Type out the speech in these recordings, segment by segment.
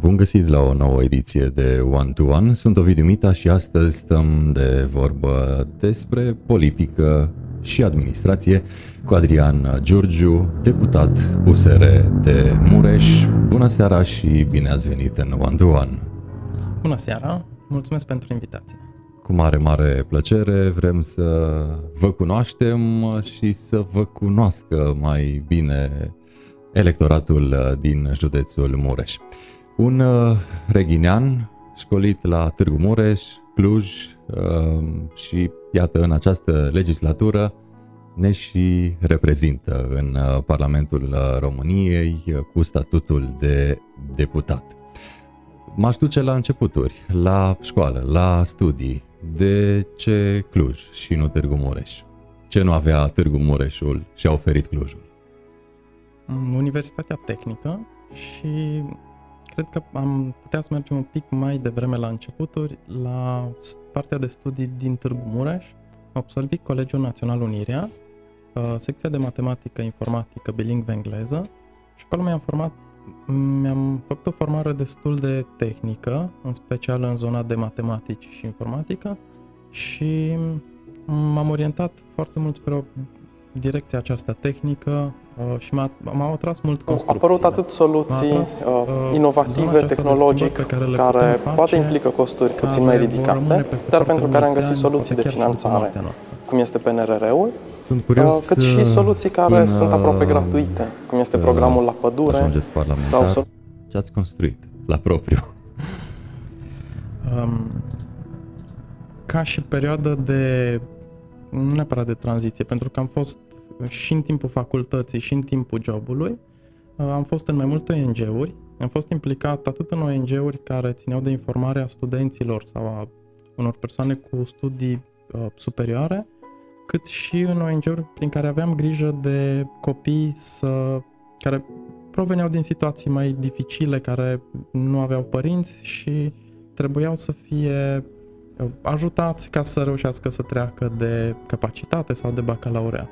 Bun găsit la o nouă ediție de One to One. Sunt Ovidiu Mita și astăzi stăm de vorbă despre politică și administrație cu Adrian Giurgiu, deputat USR de Mureș. Bună seara și bine ați venit în One to One. Bună seara, mulțumesc pentru invitație. Cu mare, mare plăcere vrem să vă cunoaștem și să vă cunoască mai bine electoratul din județul Mureș. Un uh, reghinean școlit la Târgu Mureș, Cluj uh, și iată în această legislatură ne și reprezintă în uh, Parlamentul României cu statutul de deputat. M-aș duce la începuturi, la școală, la studii. De ce Cluj și nu Târgu Mureș? Ce nu avea Târgu Mureșul și a oferit Clujul? Universitatea Tehnică și cred că am putea să mergem un pic mai devreme la începuturi la partea de studii din Târgu Mureș. Am absolvit Colegiul Național Unirea, uh, secția de matematică, informatică, bilingvă engleză și acolo mi-am format mi-am făcut o formare destul de tehnică, în special în zona de matematici și informatică și m-am orientat foarte mult spre o direcția aceasta tehnică uh, și m-a, m-au atras mult Au apărut atât soluții atras, uh, uh inovative, tehnologice, care, care poate implică costuri puțin mai ridicate, dar pentru care am găsit soluții de finanțare, cum este PNRR-ul, sunt curios, uh, cât și soluții care în, sunt aproape gratuite, cum este programul La Pădure sau... Ce ați construit la propriu? Um, ca și perioadă de nu neapărat de tranziție, pentru că am fost și în timpul facultății și în timpul jobului, uh, am fost în mai multe ONG-uri, am fost implicat atât în ONG-uri care țineau de informarea studenților sau a unor persoane cu studii uh, superioare, cât și în ONG-uri prin care aveam grijă de copii să, care proveneau din situații mai dificile, care nu aveau părinți și trebuiau să fie ajutați ca să reușească să treacă de capacitate sau de bacalaureat.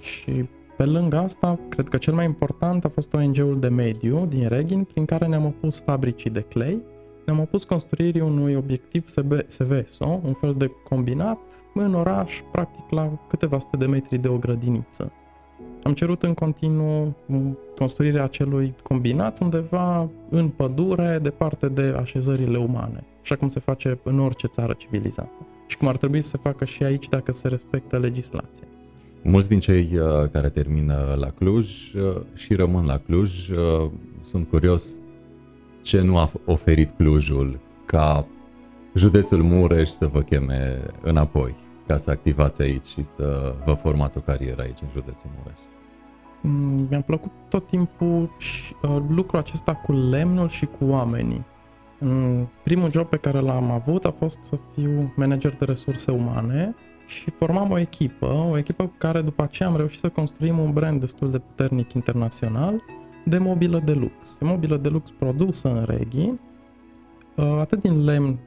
Și pe lângă asta, cred că cel mai important a fost ONG-ul de mediu din Reghin, prin care ne-am opus fabricii de clei, ne-am opus construirii unui obiectiv SVSO, un fel de combinat, în oraș, practic la câteva sute de metri de o grădiniță. Am cerut în continuu construirea acelui combinat undeva în pădure, departe de așezările umane, așa cum se face în orice țară civilizată și cum ar trebui să se facă și aici dacă se respectă legislația. Mulți din cei uh, care termină la Cluj uh, și rămân la Cluj uh, sunt curios ce nu a oferit Clujul ca județul Mureș să vă cheme înapoi ca să activați aici și să vă formați o carieră aici în județul Mureș. Mm, mi-a plăcut tot timpul uh, lucrul acesta cu lemnul și cu oamenii. Mm, primul job pe care l-am avut a fost să fiu manager de resurse umane și formam o echipă, o echipă cu care după aceea am reușit să construim un brand destul de puternic internațional de mobilă de lux. E mobilă de lux produsă în Reghi, uh, atât din lemn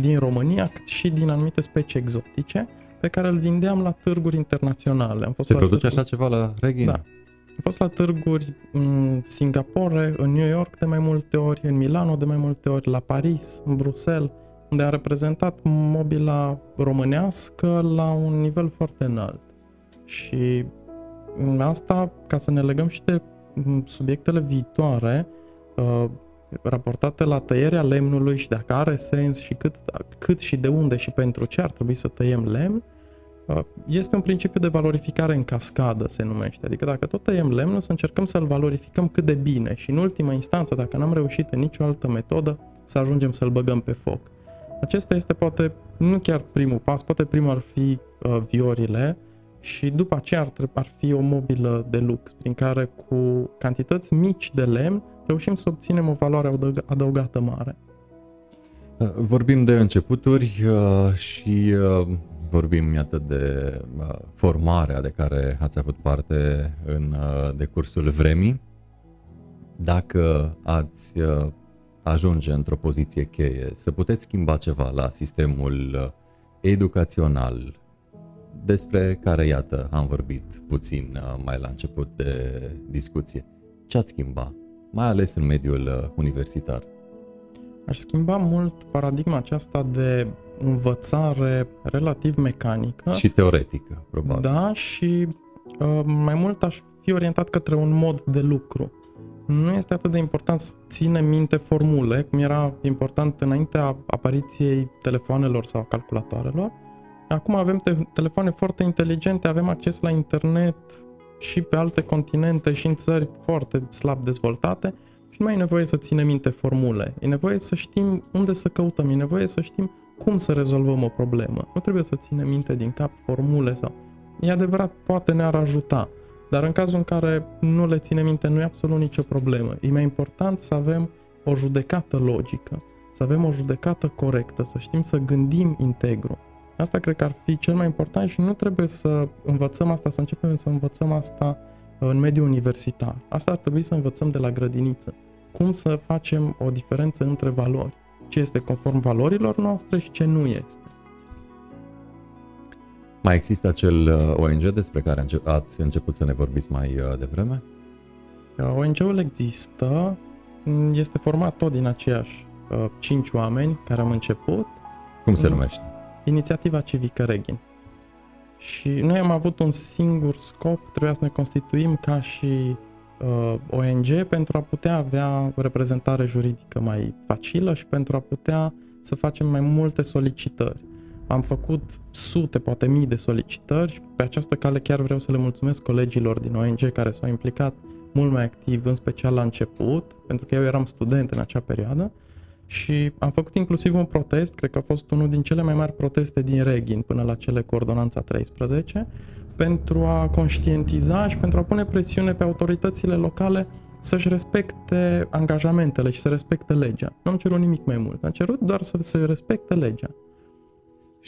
din România, cât și din anumite specii exotice, pe care îl vindeam la târguri internaționale. Am fost Se produce târguri... așa ceva la Reghi? Da. Am fost la târguri în Singapore, în New York de mai multe ori, în Milano de mai multe ori, la Paris, în Bruxelles, unde a reprezentat mobila românească la un nivel foarte înalt. Și asta, ca să ne legăm și de subiectele viitoare, uh, raportate la tăierea lemnului și dacă are sens și cât, cât și de unde și pentru ce ar trebui să tăiem lemn, uh, este un principiu de valorificare în cascadă, se numește. Adică dacă tot tăiem lemnul, să încercăm să-l valorificăm cât de bine și în ultima instanță, dacă n-am reușit în nicio altă metodă, să ajungem să-l băgăm pe foc. Acesta este poate nu chiar primul pas, poate primul ar fi uh, viorile și după aceea ar, ar fi o mobilă de lux prin care cu cantități mici de lemn reușim să obținem o valoare adăugată mare. Uh, vorbim de începuturi uh, și uh, vorbim, iată, de formarea de care ați avut parte în decursul vremii. Dacă ați ajunge într-o poziție cheie, să puteți schimba ceva la sistemul educațional, despre care, iată, am vorbit puțin mai la început de discuție. Ce ați schimba mai ales în mediul uh, universitar? Aș schimba mult paradigma aceasta de învățare relativ mecanică. Și teoretică, probabil. Da, și uh, mai mult aș fi orientat către un mod de lucru. Nu este atât de important să ține minte formule, cum era important înaintea apariției telefoanelor sau calculatoarelor. Acum avem te- telefoane foarte inteligente, avem acces la internet și pe alte continente și în țări foarte slab dezvoltate și nu mai e nevoie să ținem minte formule. E nevoie să știm unde să căutăm, e nevoie să știm cum să rezolvăm o problemă. Nu trebuie să ținem minte din cap formule sau... E adevărat, poate ne-ar ajuta, dar în cazul în care nu le ținem minte, nu e absolut nicio problemă. E mai important să avem o judecată logică, să avem o judecată corectă, să știm să gândim integru. Asta cred că ar fi cel mai important și nu trebuie să învățăm asta, să începem să învățăm asta uh, în mediul universitar. Asta ar trebui să învățăm de la grădiniță. Cum să facem o diferență între valori. Ce este conform valorilor noastre și ce nu este. Mai există acel uh, ONG despre care ați început să ne vorbiți mai uh, devreme? ONG-ul există, este format tot din aceiași cinci oameni care am început. Cum se numește? Inițiativa Civică Reghin. Și noi am avut un singur scop, trebuia să ne constituim ca și uh, ONG pentru a putea avea o reprezentare juridică mai facilă și pentru a putea să facem mai multe solicitări. Am făcut sute, poate mii de solicitări și pe această cale chiar vreau să le mulțumesc colegilor din ONG care s-au implicat mult mai activ, în special la început, pentru că eu eram student în acea perioadă și am făcut inclusiv un protest, cred că a fost unul din cele mai mari proteste din Reghin până la cele cu ordonanța 13, pentru a conștientiza și pentru a pune presiune pe autoritățile locale să-și respecte angajamentele și să respecte legea. Nu am cerut nimic mai mult, am cerut doar să se respecte legea.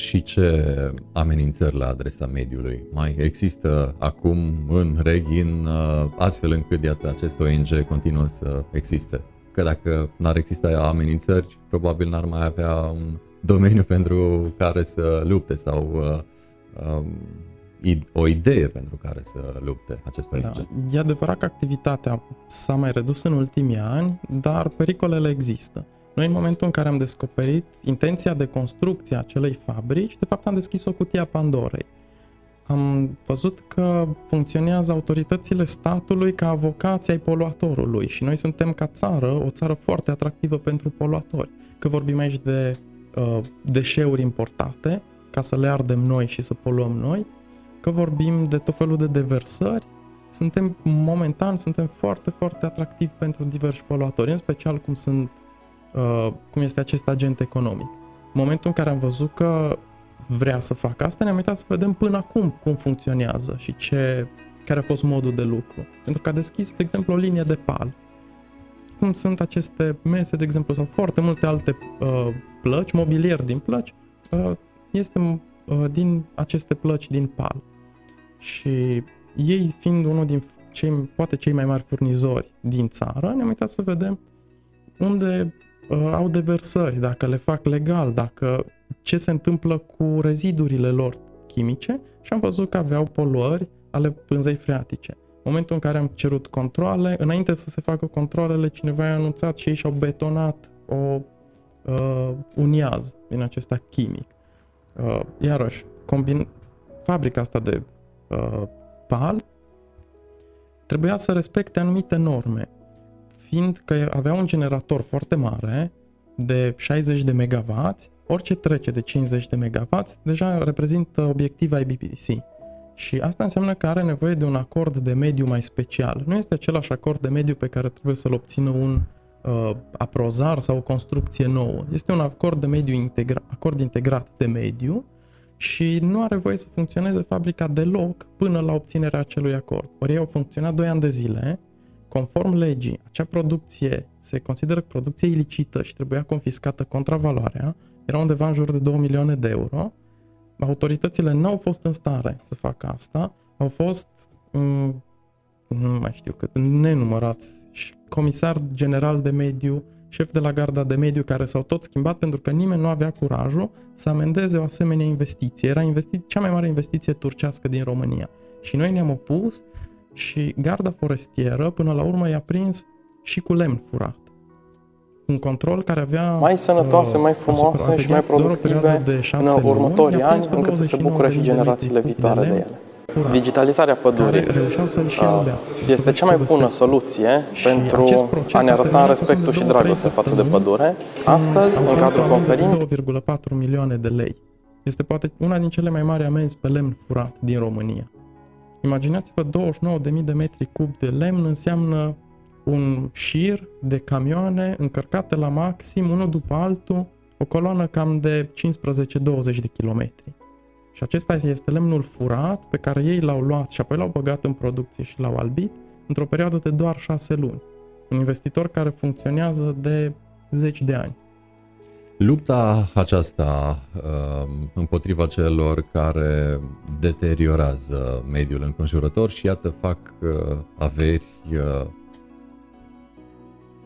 Și ce amenințări la adresa mediului mai există acum în Reghin, astfel încât, iată, acest ONG continuă să existe? că dacă n-ar exista amenințări, probabil n-ar mai avea un domeniu pentru care să lupte sau uh, um, o idee pentru care să lupte acest ONG. Da, e adevărat că activitatea s-a mai redus în ultimii ani, dar pericolele există. Noi în momentul în care am descoperit intenția de construcție a acelei fabrici, de fapt am deschis o cutie a Pandorei am văzut că funcționează autoritățile statului ca avocații ai poluatorului și noi suntem ca țară o țară foarte atractivă pentru poluatori. Că vorbim aici de uh, deșeuri importate ca să le ardem noi și să poluăm noi, că vorbim de tot felul de deversări, suntem momentan suntem foarte, foarte atractivi pentru diversi poluatori, în special cum sunt uh, cum este acest agent economic. În momentul în care am văzut că vrea să facă asta, ne-am uitat să vedem până acum cum funcționează și ce, care a fost modul de lucru. Pentru că a deschis, de exemplu, o linie de pal. Cum sunt aceste mese, de exemplu, sau foarte multe alte uh, plăci, mobilier din plăci, uh, este uh, din aceste plăci din pal. Și ei fiind unul din cei, poate cei mai mari furnizori din țară, ne-am uitat să vedem unde uh, au deversări, dacă le fac legal, dacă ce se întâmplă cu rezidurile lor chimice și am văzut că aveau poluări ale pânzei freatice. În momentul în care am cerut controle, înainte să se facă controlele, cineva a anunțat și ei și-au betonat o, uh, un iaz din acesta chimic. Uh, iarăși, combin... fabrica asta de uh, PAL trebuia să respecte anumite norme, fiind că avea un generator foarte mare de 60 de MW orice trece de 50 de MW deja reprezintă obiectiv IBPC. Și asta înseamnă că are nevoie de un acord de mediu mai special. Nu este același acord de mediu pe care trebuie să-l obțină un uh, aprozar sau o construcție nouă. Este un acord de mediu integra- acord integrat de mediu și nu are voie să funcționeze fabrica deloc până la obținerea acelui acord. Ori ei au funcționat 2 ani de zile, conform legii, acea producție se consideră producție ilicită și trebuia confiscată contra valoarea, era undeva în jur de 2 milioane de euro. Autoritățile nu au fost în stare să facă asta, au fost, mm, nu mai știu cât, nenumărați, comisar general de mediu, șef de la garda de mediu care s-au tot schimbat pentru că nimeni nu avea curajul să amendeze o asemenea investiție. Era investi- cea mai mare investiție turcească din România. Și noi ne-am opus și garda forestieră până la urmă i-a prins și cu lemn furat. Un control care avea... Mai sănătoase, uh, mai frumoase și mai productive în următorii ani, încât să se bucure și generațiile viitoare de, de ele. Furat, Digitalizarea pădurii este cea mai bună soluție pentru a ne arăta respectul și dragoste față de pădure. Astăzi, în cadrul conferinței... 2,4 milioane de lei. Este poate una din cele mai mari amenzi pe lemn furat din România. Imaginați-vă 29.000 de metri cub de lemn înseamnă un șir de camioane încărcate la maxim, unul după altul, o coloană cam de 15-20 de kilometri. Și acesta este lemnul furat pe care ei l-au luat și apoi l-au băgat în producție și l-au albit într-o perioadă de doar 6 luni. Un investitor care funcționează de zeci de ani. Lupta aceasta uh, împotriva celor care deteriorează mediul înconjurător și iată fac uh, averi uh,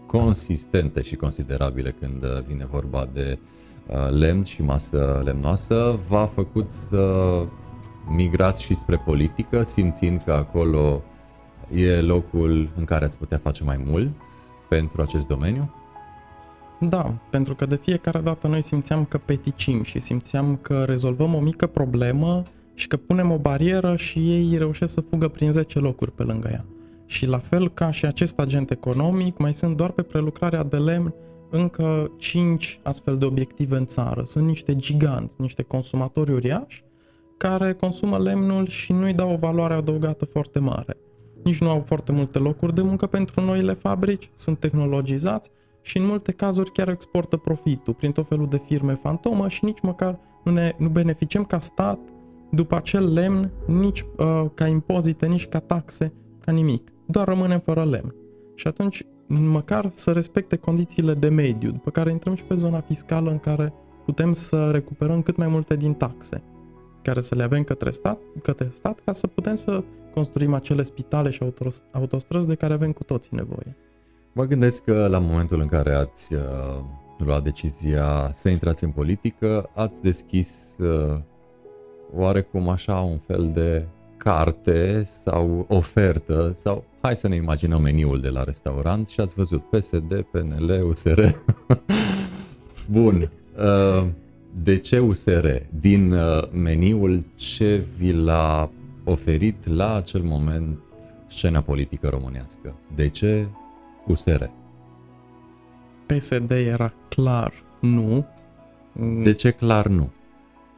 consistente și considerabile când vine vorba de lemn și masă lemnoasă, v-a făcut să migrați și spre politică, simțind că acolo e locul în care ați putea face mai mult pentru acest domeniu? Da, pentru că de fiecare dată noi simțeam că peticim și simțeam că rezolvăm o mică problemă și că punem o barieră și ei reușesc să fugă prin 10 locuri pe lângă ea. Și la fel ca și acest agent economic, mai sunt doar pe prelucrarea de lemn încă 5 astfel de obiective în țară. Sunt niște giganți, niște consumatori uriași care consumă lemnul și nu-i dau o valoare adăugată foarte mare. Nici nu au foarte multe locuri de muncă pentru noile fabrici, sunt tehnologizați și în multe cazuri chiar exportă profitul prin tot felul de firme fantomă și nici măcar nu, ne, nu beneficiem ca stat după acel lemn, nici uh, ca impozite, nici ca taxe, ca nimic. Doar rămânem fără lemn. Și atunci, măcar să respecte condițiile de mediu, după care intrăm și pe zona fiscală în care putem să recuperăm cât mai multe din taxe, care să le avem către stat, către stat ca să putem să construim acele spitale și autostrăzi de care avem cu toții nevoie. Mă gândesc că la momentul în care ați uh, luat decizia să intrați în politică, ați deschis uh, oarecum așa un fel de carte sau ofertă sau hai să ne imaginăm meniul de la restaurant și ați văzut PSD, PNL, USR. Bun. Uh, de ce USR? Din uh, meniul ce vi l-a oferit la acel moment scena politică românească? De ce USR? PSD era clar nu. De ce clar nu?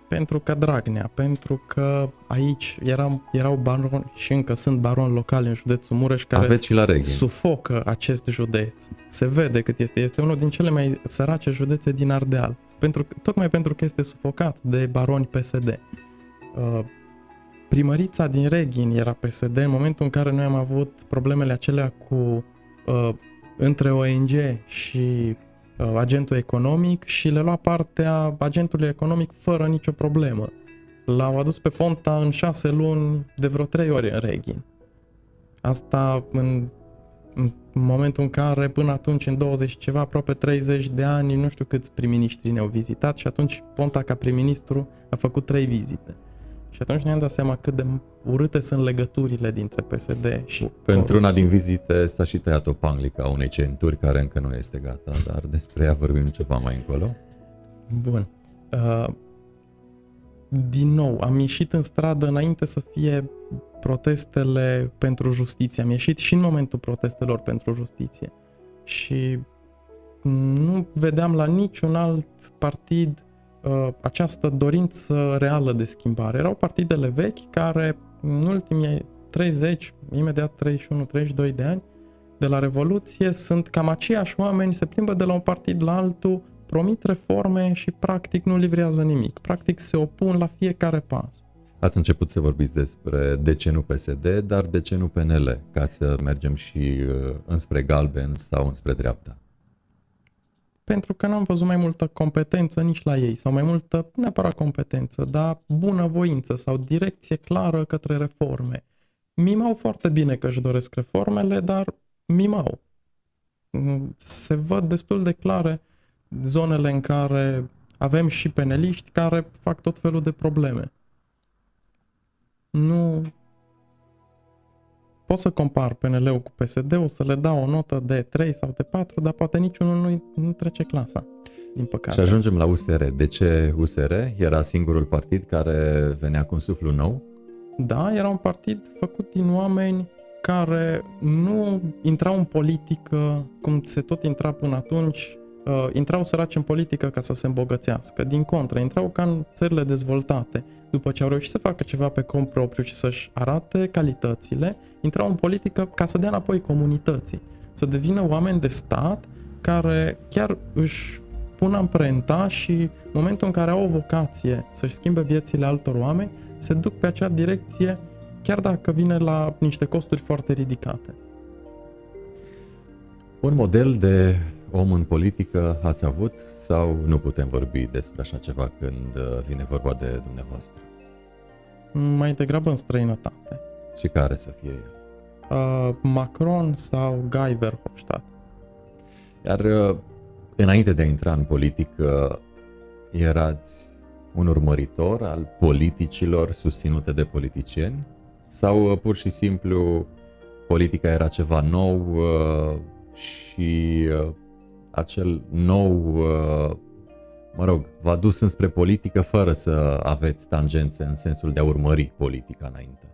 Pentru că Dragnea, pentru că aici erau, erau baroni și încă sunt baroni locali în județul Mureș care Aveți și la sufocă acest județ. Se vede cât este. Este unul din cele mai sărace județe din Ardeal. Pentru, tocmai pentru că este sufocat de baroni PSD. Uh, primărița din Reghin era PSD în momentul în care noi am avut problemele acelea cu uh, între ONG și uh, agentul economic și le lua partea agentului economic fără nicio problemă. L-au adus pe Ponta în șase luni de vreo trei ori în Reghin. Asta în, în momentul în care până atunci, în 20 ceva, aproape 30 de ani, nu știu câți prim-ministri ne-au vizitat și atunci Ponta ca prim-ministru a făcut trei vizite. Și atunci ne-am dat seama cât de urâte sunt legăturile dintre PSD și Pentru una din vizite s-a și tăiat o panglică a unei centuri care încă nu este gata, dar despre ea vorbim ceva mai încolo. Bun. Uh, din nou, am ieșit în stradă înainte să fie protestele pentru justiție. Am ieșit și în momentul protestelor pentru justiție. Și nu vedeam la niciun alt partid uh, această dorință reală de schimbare. Erau partidele vechi care în ultimii 30, imediat 31-32 de ani de la Revoluție sunt cam aceiași oameni, se plimbă de la un partid la altul, promit reforme și practic nu livrează nimic. Practic se opun la fiecare pas. Ați început să vorbiți despre de ce nu PSD, dar de ce nu PNL, ca să mergem și uh, înspre galben sau înspre dreapta pentru că n-am văzut mai multă competență nici la ei, sau mai multă, neapărat competență, dar bună voință sau direcție clară către reforme. Mimau foarte bine că își doresc reformele, dar mimau. Se văd destul de clare zonele în care avem și peneliști care fac tot felul de probleme. Nu, pot să compar PNL-ul cu PSD-ul, să le dau o notă de 3 sau de 4, dar poate niciunul nu, nu trece clasa, din păcate. Și ajungem la USR. De ce USR? Era singurul partid care venea cu un suflu nou? Da, era un partid făcut din oameni care nu intrau în politică cum se tot intra până atunci, uh, intrau săraci în politică ca să se îmbogățească. Din contră, intrau ca în țările dezvoltate. După ce au reușit să facă ceva pe cont propriu și să-și arate calitățile, intrau în politică ca să dea înapoi comunității. Să devină oameni de stat care chiar își pun amprenta și în momentul în care au o vocație să-și schimbe viețile altor oameni, se duc pe acea direcție chiar dacă vine la niște costuri foarte ridicate. Un model de om în politică ați avut sau nu putem vorbi despre așa ceva când uh, vine vorba de dumneavoastră? Mai degrabă în străinătate. Și care să fie el? Uh, Macron sau Guy Verhofstadt. Iar uh, înainte de a intra în politică, erați un urmăritor al politicilor susținute de politicieni? Sau uh, pur și simplu politica era ceva nou uh, și uh, acel nou, mă rog, v-a dus înspre politică fără să aveți tangențe în sensul de a urmări politica înainte?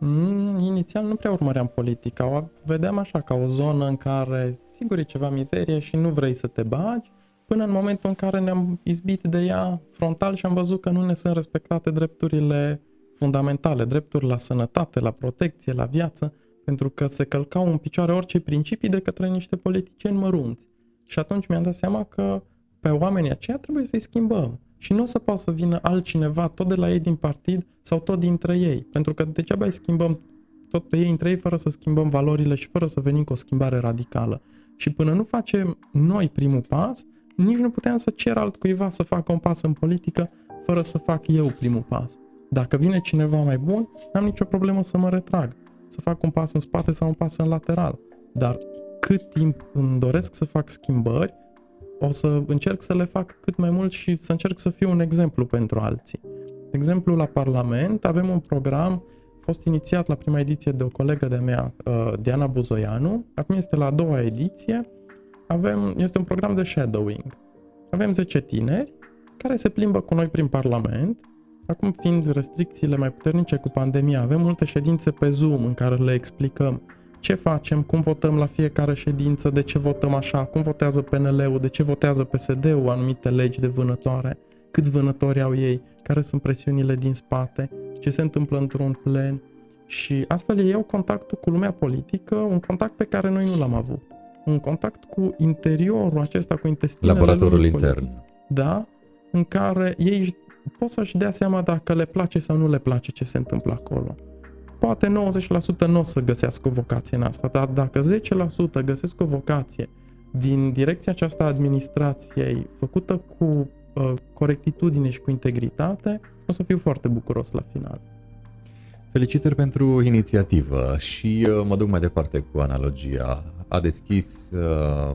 Mm, inițial nu prea urmăream politica, o vedeam așa ca o zonă în care sigur e ceva mizerie și nu vrei să te bagi, până în momentul în care ne-am izbit de ea frontal și am văzut că nu ne sunt respectate drepturile fundamentale, drepturi la sănătate, la protecție, la viață, pentru că se călcau în picioare orice principii de către niște politicieni mărunți. Și atunci mi-am dat seama că pe oamenii aceia trebuie să-i schimbăm. Și nu o să poată să vină altcineva tot de la ei din partid sau tot dintre ei. Pentru că degeaba îi schimbăm tot pe ei între ei fără să schimbăm valorile și fără să venim cu o schimbare radicală. Și până nu facem noi primul pas, nici nu puteam să cer altcuiva să facă un pas în politică fără să fac eu primul pas. Dacă vine cineva mai bun, n-am nicio problemă să mă retrag, să fac un pas în spate sau un pas în lateral. Dar cât timp îmi doresc să fac schimbări, o să încerc să le fac cât mai mult și să încerc să fiu un exemplu pentru alții. De exemplu, la Parlament avem un program a fost inițiat la prima ediție de o colegă de-a mea, uh, Diana Buzoianu, acum este la a doua ediție, avem, este un program de shadowing. Avem 10 tineri care se plimbă cu noi prin Parlament Acum fiind restricțiile mai puternice cu pandemia, avem multe ședințe pe Zoom în care le explicăm ce facem, cum votăm la fiecare ședință, de ce votăm așa, cum votează PNL-ul, de ce votează PSD-ul anumite legi de vânătoare, câți vânători au ei, care sunt presiunile din spate, ce se întâmplă într-un plen? Și astfel ei au contactul cu lumea politică, un contact pe care noi nu l-am avut. Un contact cu interiorul acesta, cu intestinele Laboratorul intern. Da, în care ei pot să-și dea seama dacă le place sau nu le place ce se întâmplă acolo. Poate 90% nu o să găsească o vocație în asta, dar dacă 10% găsesc o vocație din direcția aceasta a administrației făcută cu uh, corectitudine și cu integritate, o să fiu foarte bucuros la final. Felicitări pentru inițiativă și uh, mă duc mai departe cu analogia. A deschis uh,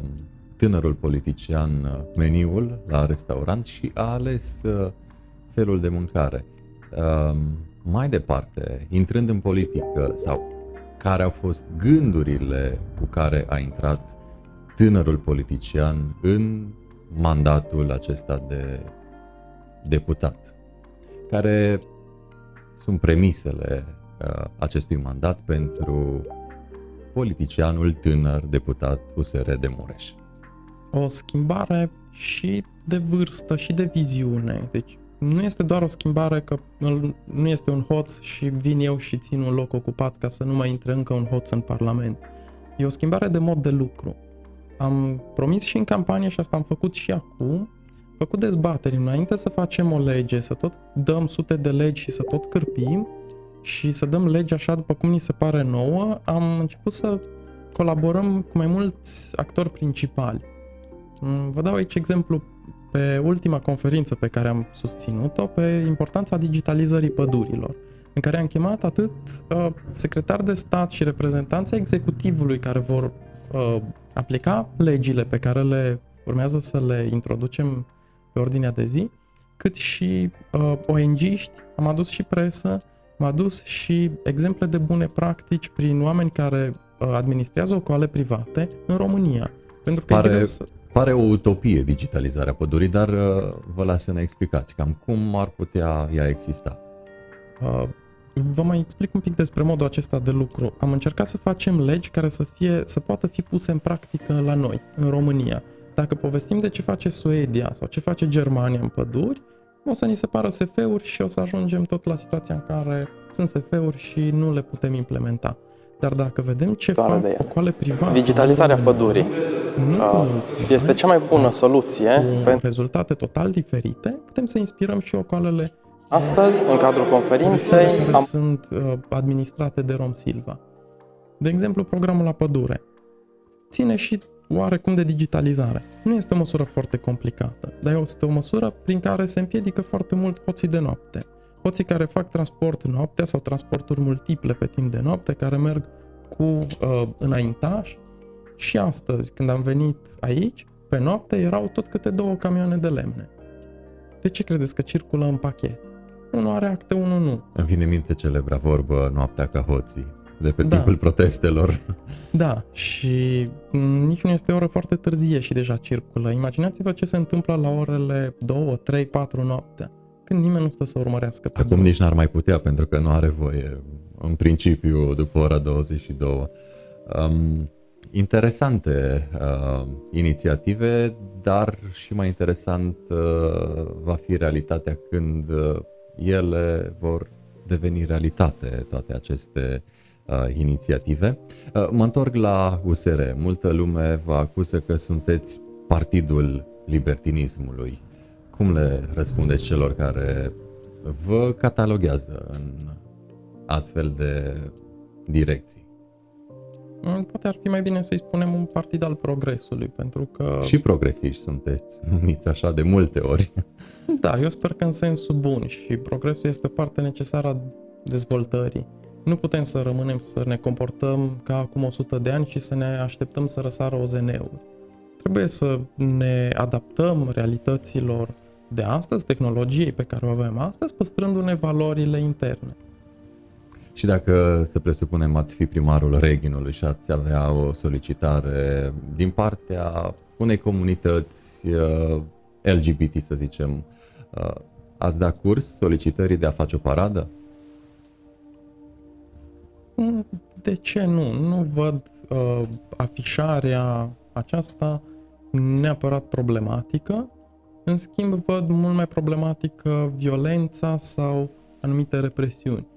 tânărul politician uh, meniul la restaurant și a ales uh, felul de mâncare. Um, mai departe, intrând în politică sau care au fost gândurile cu care a intrat tânărul politician în mandatul acesta de deputat, care sunt premisele uh, acestui mandat pentru politicianul tânăr deputat USR de Mureș. O schimbare și de vârstă și de viziune. Deci nu este doar o schimbare că nu este un hoț și vin eu și țin un loc ocupat ca să nu mai intre încă un hoț în Parlament. E o schimbare de mod de lucru. Am promis și în campanie și asta am făcut și acum, făcut dezbateri înainte să facem o lege, să tot dăm sute de legi și să tot cârpim și să dăm legi așa după cum ni se pare nouă, am început să colaborăm cu mai mulți actori principali. Vă dau aici exemplu pe ultima conferință pe care am susținut-o pe importanța digitalizării pădurilor, în care am chemat atât uh, secretari de stat și reprezentanța executivului care vor uh, aplica legile pe care le urmează să le introducem pe ordinea de zi, cât și uh, ONG-ști, am adus și presă m-a dus și exemple de bune practici prin oameni care uh, administrează ocoale private în România. Pentru că pare, să... pare o utopie digitalizarea pădurii, dar uh, vă las să ne explicați cam cum ar putea ea exista. Uh, vă mai explic un pic despre modul acesta de lucru. Am încercat să facem legi care să, fie, să poată fi puse în practică la noi, în România. Dacă povestim de ce face Suedia sau ce face Germania în păduri, o să ni se pară SF-uri și o să ajungem tot la situația în care sunt SF-uri și nu le putem implementa. Dar dacă vedem ce Doar fac ocoale private... Digitalizarea pădurii nu uh, este cea mai bună soluție. Cu pentru... rezultate total diferite, putem să inspirăm și ocoalele Astăzi, în cadrul conferinței, care am... sunt uh, administrate de Rom Silva. De exemplu, programul la pădure. Ține și oarecum de digitalizare. Nu este o măsură foarte complicată, dar este o măsură prin care se împiedică foarte mult hoții de noapte. Hoții care fac transport noaptea sau transporturi multiple pe timp de noapte, care merg cu uh, înaintași. Și astăzi, când am venit aici, pe noapte erau tot câte două camioane de lemne. De ce credeți că circulă în pachet? Unul are acte, unul nu. Îmi vine minte celebra vorbă noaptea ca hoții de pe da. timpul protestelor. Da, și nici nu este o oră foarte târzie și deja circulă. Imaginați-vă ce se întâmplă la orele 2, 3, 4 noaptea, când nimeni nu stă să urmărească pe Acum drum. nici n-ar mai putea, pentru că nu are voie, în principiu, după ora 22. Um, interesante uh, inițiative, dar și mai interesant uh, va fi realitatea când uh, ele vor deveni realitate, toate aceste uh, inițiative. Uh, mă întorc la USR. Multă lume vă acuză că sunteți partidul libertinismului. Cum le răspundeți celor care vă cataloghează în astfel de direcții? Mm, poate ar fi mai bine să-i spunem un partid al progresului, pentru că... Și progresiști sunteți, numiți așa de multe ori. Da, eu sper că în sensul bun și progresul este parte necesară a dezvoltării. Nu putem să rămânem să ne comportăm ca acum 100 de ani și să ne așteptăm să răsară OZN-ul. Trebuie să ne adaptăm realităților de astăzi, tehnologiei pe care o avem astăzi, păstrându-ne valorile interne. Și dacă să presupunem ați fi primarul Reginului și ați avea o solicitare din partea unei comunități uh, LGBT, să zicem, uh, ați da curs solicitării de a face o paradă? De ce nu? Nu văd uh, afișarea aceasta neapărat problematică. În schimb, văd mult mai problematică violența sau anumite represiuni.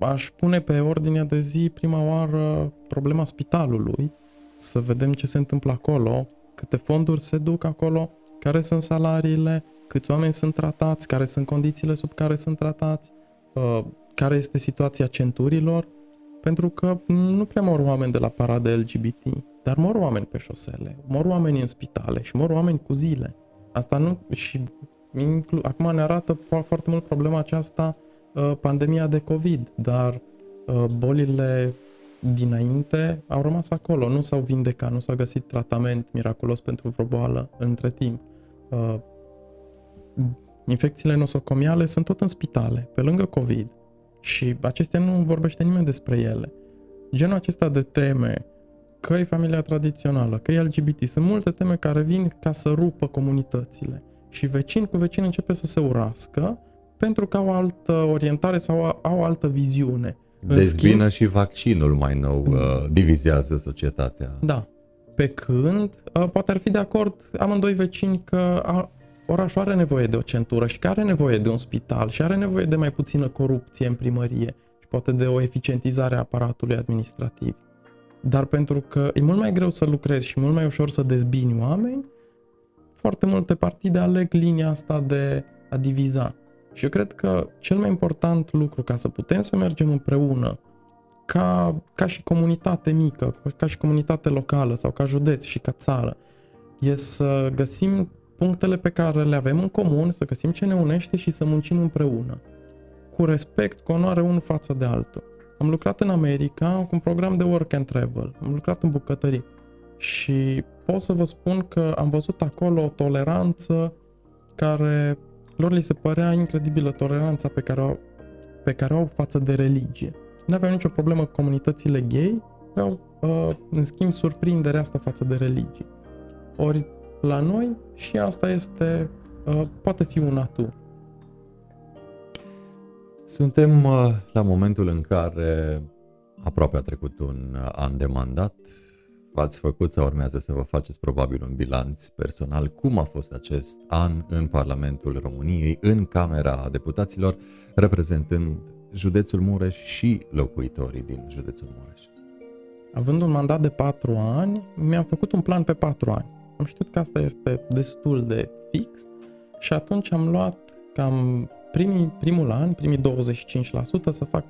Aș pune pe ordinea de zi prima oară problema spitalului, să vedem ce se întâmplă acolo, câte fonduri se duc acolo, care sunt salariile, câți oameni sunt tratați, care sunt condițiile sub care sunt tratați, uh, care este situația centurilor, pentru că nu prea mor oameni de la parade LGBT, dar mor oameni pe șosele, mor oameni în spitale și mor oameni cu zile. Asta nu, și inclu, acum ne arată foarte mult problema aceasta uh, pandemia de COVID, dar uh, bolile dinainte au rămas acolo, nu s-au vindecat, nu s-a găsit tratament miraculos pentru vreo boală între timp. Uh, infecțiile nosocomiale sunt tot în spitale, pe lângă COVID și acestea nu vorbește nimeni despre ele. Genul acesta de teme, că e familia tradițională, că e LGBT, sunt multe teme care vin ca să rupă comunitățile. Și vecin cu vecin începe să se urască pentru că au o altă orientare sau au o altă viziune. Dezbină și vaccinul mai nou uh, divizează societatea. Da. Pe când, uh, poate ar fi de acord amândoi vecini că orașul are nevoie de o centură și că are nevoie de un spital și are nevoie de mai puțină corupție în primărie și poate de o eficientizare a aparatului administrativ. Dar pentru că e mult mai greu să lucrezi și mult mai ușor să dezbini oameni, foarte multe partide aleg linia asta de a diviza. Și eu cred că cel mai important lucru ca să putem să mergem împreună ca, ca și comunitate mică, ca și comunitate locală sau ca județ și ca țară, e să găsim punctele pe care le avem în comun, să găsim ce ne unește și să muncim împreună. Cu respect, cu onoare unul față de altul. Am lucrat în America cu un program de work and travel. Am lucrat în bucătării. Și pot să vă spun că am văzut acolo o toleranță care lor li se părea incredibilă toleranța pe care o pe care o au față de religie. Nu aveau nicio problemă cu comunitățile gay, aveau, uh, în schimb, surprinderea asta față de religie. Ori la noi și asta este, uh, poate fi un atu. Suntem uh, la momentul în care aproape a trecut un an de mandat, v-ați făcut sau urmează să vă faceți probabil un bilanț personal. Cum a fost acest an în Parlamentul României, în Camera Deputaților, reprezentând județul Mureș și locuitorii din județul Mureș? Având un mandat de patru ani, mi-am făcut un plan pe patru ani. Am știut că asta este destul de fix și atunci am luat cam primii, primul an, primii 25% să fac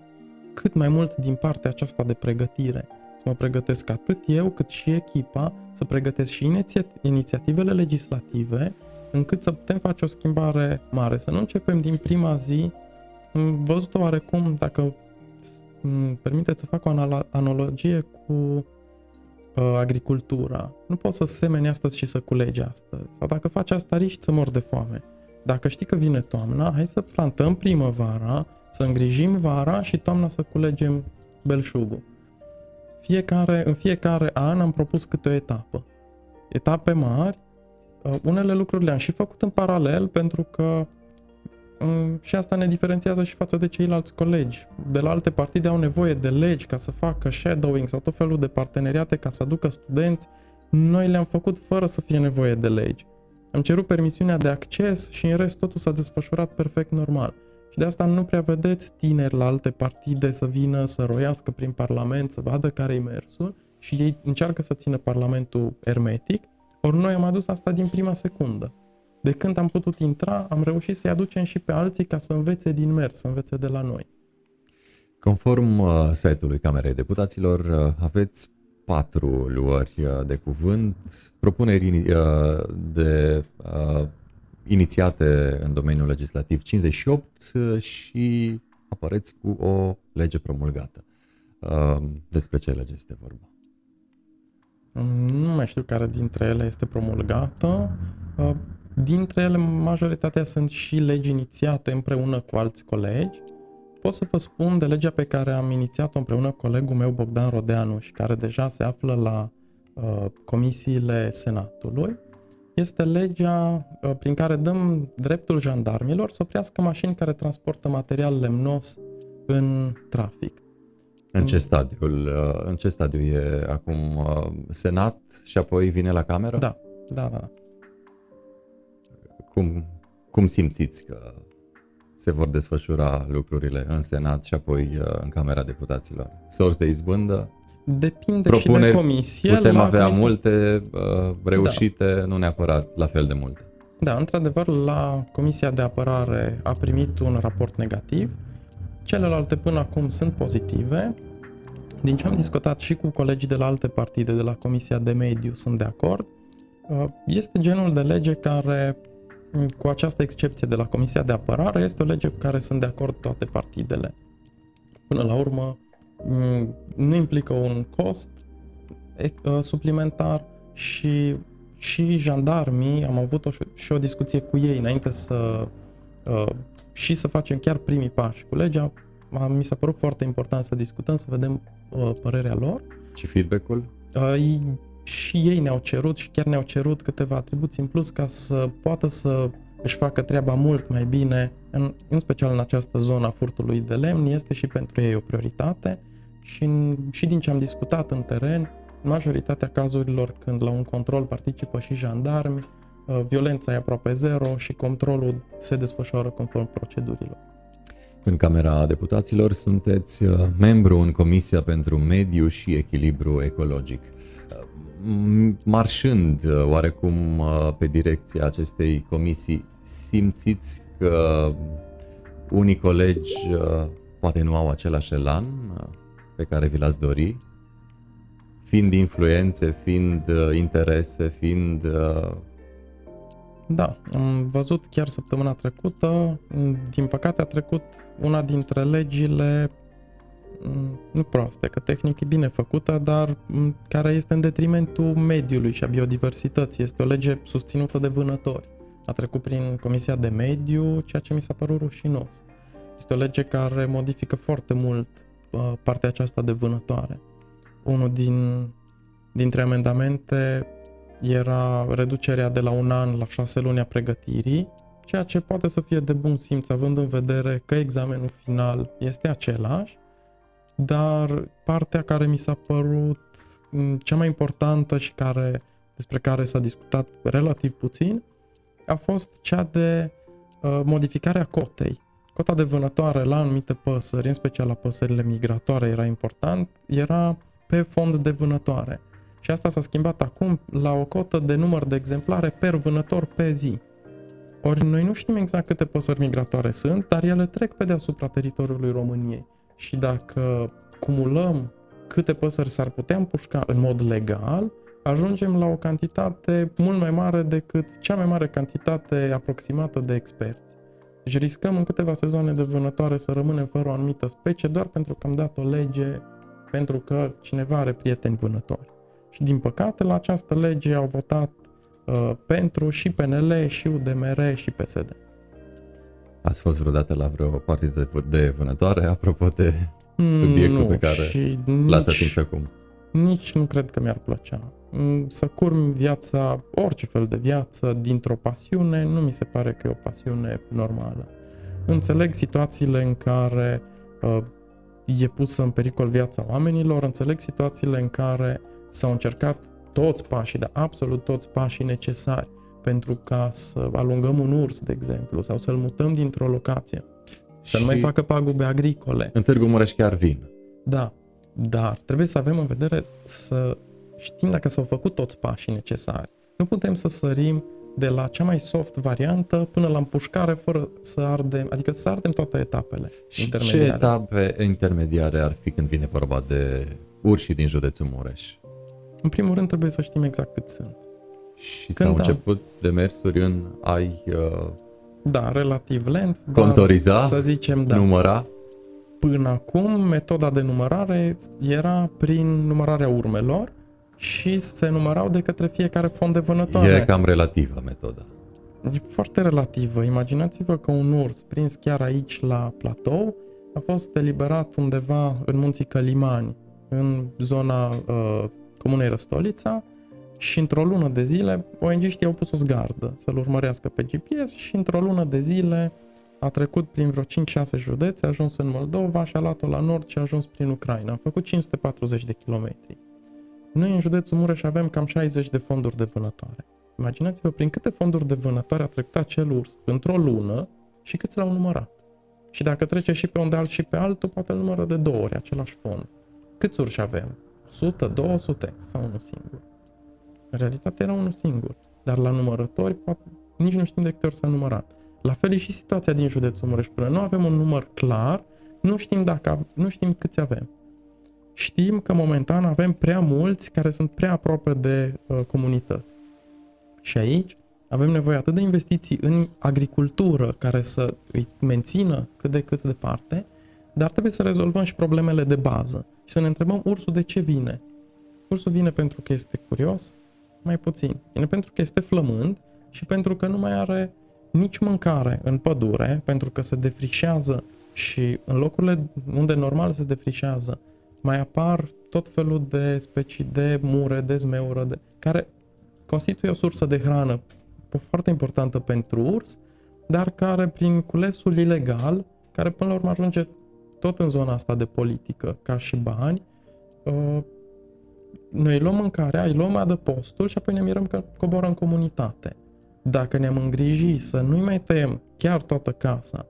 cât mai mult din partea aceasta de pregătire mă pregătesc atât eu cât și echipa, să pregătesc și iniția- inițiativele legislative, încât să putem face o schimbare mare, să nu începem din prima zi. Am văzut oarecum, dacă îmi permiteți să fac o analogie cu uh, agricultura. Nu poți să semeni astăzi și să culegi astăzi. Sau dacă faci asta, riști să mor de foame. Dacă știi că vine toamna, hai să plantăm primăvara, să îngrijim vara și toamna să culegem belșugul fiecare, în fiecare an am propus câte o etapă. Etape mari, uh, unele lucruri le-am și făcut în paralel pentru că um, și asta ne diferențiază și față de ceilalți colegi. De la alte partide au nevoie de legi ca să facă shadowing sau tot felul de parteneriate ca să aducă studenți. Noi le-am făcut fără să fie nevoie de legi. Am cerut permisiunea de acces și în rest totul s-a desfășurat perfect normal. Și de asta nu prea vedeți tineri la alte partide să vină, să roiască prin Parlament, să vadă care e mersul și ei încearcă să țină Parlamentul ermetic, ori noi am adus asta din prima secundă. De când am putut intra, am reușit să-i aducem și pe alții ca să învețe din mers, să învețe de la noi. Conform uh, site-ului Camerei Deputaților, uh, aveți patru luări uh, de cuvânt, propuneri uh, de uh, inițiate în domeniul legislativ 58 uh, și apăreți cu o lege promulgată. Uh, despre ce lege este vorba? Nu mai știu care dintre ele este promulgată. Uh, dintre ele, majoritatea sunt și legi inițiate împreună cu alți colegi. Pot să vă spun de legea pe care am inițiat-o împreună cu colegul meu Bogdan Rodeanu și care deja se află la uh, comisiile Senatului este legea uh, prin care dăm dreptul jandarmilor să oprească mașini care transportă material lemnos în trafic. În ce stadiu? Uh, în ce stadiu e acum uh, Senat și apoi vine la Cameră? Da, da, da. Cum, cum simțiți că se vor desfășura lucrurile în Senat și apoi în Camera Deputaților? Sorți de izbândă? Depinde Propuneri, și de comisie. Putem avea comisie. multe uh, reușite, da. nu neapărat la fel de multe. Da, într-adevăr, la Comisia de Apărare a primit un raport negativ. Celelalte până acum sunt pozitive. Din ce am discutat și cu colegii de la alte partide, de la Comisia de Mediu, sunt de acord. Uh, este genul de lege care, cu această excepție de la Comisia de Apărare, este o lege cu care sunt de acord toate partidele. Până la urmă, Mm, nu implică un cost uh, suplimentar și și jandarmii, am avut o, și o discuție cu ei înainte să uh, și să facem chiar primii pași cu legea. Mi s-a părut foarte important să discutăm, să vedem uh, părerea lor. Și feedback-ul? Și ei ne-au cerut și chiar ne-au cerut câteva atribuții în plus ca să poată să își facă treaba mult mai bine, în, în special în această zonă a furtului de lemn, este și pentru ei o prioritate și, în, și din ce am discutat în teren, majoritatea cazurilor când la un control participă și jandarmi, uh, violența e aproape zero și controlul se desfășoară conform procedurilor. În Camera Deputaților sunteți uh, membru în Comisia pentru Mediu și Echilibru Ecologic. Uh, marșând oarecum pe direcția acestei comisii, simțiți că unii colegi poate nu au același elan pe care vi l-ați dori, fiind influențe, fiind uh, interese, fiind... Uh... Da, am văzut chiar săptămâna trecută, din păcate a trecut una dintre legile mm, nu proaste, că tehnic e bine făcută, dar mm, care este în detrimentul mediului și a biodiversității. Este o lege susținută de vânători. A trecut prin Comisia de Mediu, ceea ce mi s-a părut rușinos. Este o lege care modifică foarte mult uh, partea aceasta de vânătoare. Unul din, dintre amendamente era reducerea de la un an la șase luni a pregătirii, ceea ce poate să fie de bun simț, având în vedere că examenul final este același, dar partea care mi s-a părut mm, cea mai importantă și care, despre care s-a discutat relativ puțin a fost cea de uh, modificarea cotei. Cota de vânătoare la anumite păsări, în special la păsările migratoare era important, era pe fond de vânătoare. Și asta s-a schimbat acum la o cotă de număr de exemplare per vânător pe zi. Ori noi nu știm exact câte păsări migratoare sunt, dar ele trec pe deasupra teritoriului României. Și dacă cumulăm câte păsări s-ar putea împușca în mod legal, ajungem la o cantitate mult mai mare decât cea mai mare cantitate aproximată de experți. Deci riscăm în câteva sezoane de vânătoare să rămânem fără o anumită specie doar pentru că am dat o lege pentru că cineva are prieteni vânători. Și din păcate la această lege au votat uh, pentru și PNL, și UDMR, și PSD. Ați fost vreodată la vreo partidă de vânătoare, apropo de subiectul nu, pe care l-ați atins acum? Nici nu cred că mi-ar plăcea. Mm, să curm viața, orice fel de viață, dintr-o pasiune, nu mi se pare că e o pasiune normală. Înțeleg situațiile în care uh, e pusă în pericol viața oamenilor, înțeleg situațiile în care s-au încercat toți pașii, dar absolut toți pașii necesari pentru ca să alungăm un urs, de exemplu, sau să-l mutăm dintr-o locație, să nu mai facă pagube agricole. În Târgu Mureș chiar vin. Da, dar trebuie să avem în vedere să știm dacă s-au făcut toți pașii necesari. Nu putem să sărim de la cea mai soft variantă până la împușcare fără să ardem, adică să ardem toate etapele și intermediare. ce etape intermediare ar fi când vine vorba de urși din județul Mureș? În primul rând trebuie să știm exact cât sunt. Și când s-au da. început demersuri în ai... Uh, da, relativ lent. Contoriza, să zicem, da. număra? Până acum, metoda de numărare era prin numărarea urmelor, și se numărau de către fiecare fond de vânătoare. E cam relativă metoda. E foarte relativă. Imaginați-vă că un urs prins chiar aici la platou a fost eliberat undeva în munții Călimani, în zona uh, comunei Răstolița și într-o lună de zile ong au pus o zgardă să-l urmărească pe GPS și într-o lună de zile a trecut prin vreo 5-6 județe, a ajuns în Moldova și a luat-o la nord și a ajuns prin Ucraina. A făcut 540 de kilometri. Noi în județul Mureș avem cam 60 de fonduri de vânătoare. Imaginați-vă prin câte fonduri de vânătoare a trecut acel urs într-o lună și câți l-au numărat. Și dacă trece și pe un de alt și pe altul, poate îl numără de două ori același fond. Câți urși avem? 100, 200 sau unul singur? În realitate era unul singur, dar la numărători poate, nici nu știm de câte ori s-a numărat. La fel e și situația din județul Mureș. Până nu avem un număr clar, nu știm, dacă, nu știm câți avem știm că momentan avem prea mulți care sunt prea aproape de uh, comunități. Și aici avem nevoie atât de investiții în agricultură care să îi mențină cât de cât departe, dar trebuie să rezolvăm și problemele de bază și să ne întrebăm ursul de ce vine. Ursul vine pentru că este curios? Mai puțin. Vine pentru că este flămând și pentru că nu mai are nici mâncare în pădure, pentru că se defrișează și în locurile unde normal se defrișează mai apar tot felul de specii de mure, de zmeură, de, care constituie o sursă de hrană foarte importantă pentru urs, dar care prin culesul ilegal, care până la urmă ajunge tot în zona asta de politică, ca și bani, uh, noi luăm mâncarea, îi luăm adăpostul și apoi ne mirăm că coboră în comunitate. Dacă ne-am îngrijit să nu-i mai tăiem chiar toată casa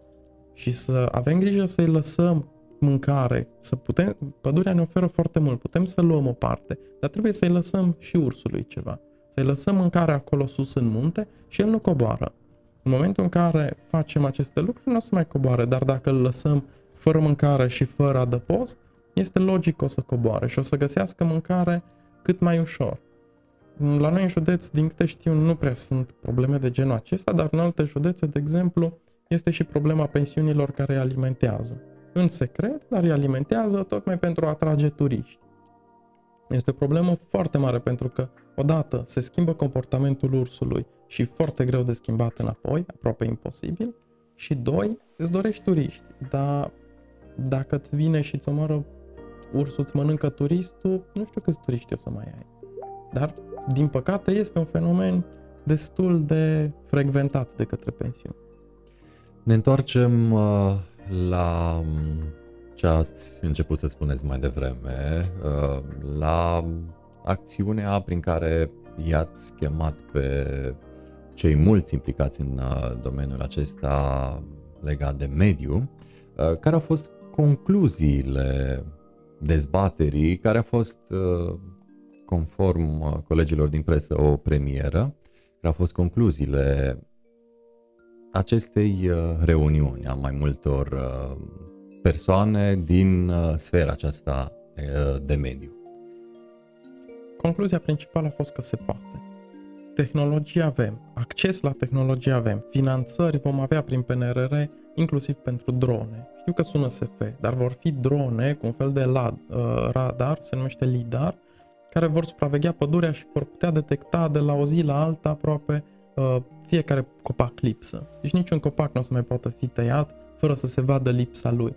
și să avem grijă să-i lăsăm mâncare, să putem, pădurea ne oferă foarte mult, putem să luăm o parte, dar trebuie să-i lăsăm și ursului ceva. Să-i lăsăm mâncare acolo sus în munte și el nu coboară. În momentul în care facem aceste lucruri, nu o să mai coboare, dar dacă îl lăsăm fără mâncare și fără adăpost, este logic că o să coboare și o să găsească mâncare cât mai ușor. La noi în județ, din câte știu, nu prea sunt probleme de genul acesta, dar în alte județe, de exemplu, este și problema pensiunilor care alimentează în secret, dar îi alimentează tocmai pentru a atrage turiști. Este o problemă foarte mare pentru că, odată, se schimbă comportamentul ursului și foarte greu de schimbat înapoi, aproape imposibil, Și doi, îți dorești turiști, dar dacă îți vine și îți omoară ursul, îți mănâncă turistul, nu știu câți turiști o să mai ai. Dar, din păcate, este un fenomen destul de frecventat de către pensiuni. Ne întoarcem uh, la um, ce ați început să spuneți mai devreme, uh, la acțiunea prin care i-ați chemat pe cei mulți implicați în uh, domeniul acesta legat de mediu, care au fost concluziile dezbaterii, care a fost, conform colegilor din presă, o premieră, care au fost concluziile acestei reuniuni a mai multor persoane din uh, sfera aceasta uh, de mediu. Concluzia principală a fost că se poate. Tehnologie avem, acces la tehnologie avem, finanțări vom avea prin PNRR, inclusiv pentru drone. Știu că sună SF, dar vor fi drone cu un fel de LAD, uh, radar, se numește LIDAR, care vor supraveghea pădurea și vor putea detecta de la o zi la alta aproape fiecare copac lipsă. Deci niciun copac nu o să mai poată fi tăiat fără să se vadă lipsa lui.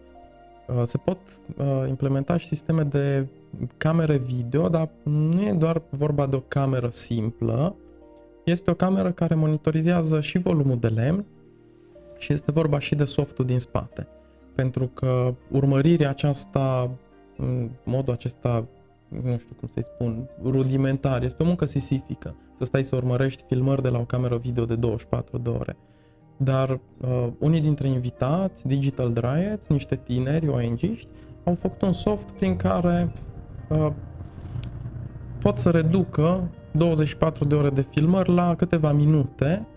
Uh, se pot uh, implementa și sisteme de camere video, dar nu e doar vorba de o cameră simplă, este o cameră care monitorizează și volumul de lemn și este vorba și de softul din spate. Pentru că urmărirea aceasta, în modul acesta, nu știu cum să-i spun, rudimentar, este o muncă sisifică. Să stai să urmărești filmări de la o cameră video de 24 de ore. Dar uh, unii dintre invitați, Digital Dryads, niște tineri ong au făcut un soft prin care uh, pot să reducă 24 de ore de filmări la câteva minute,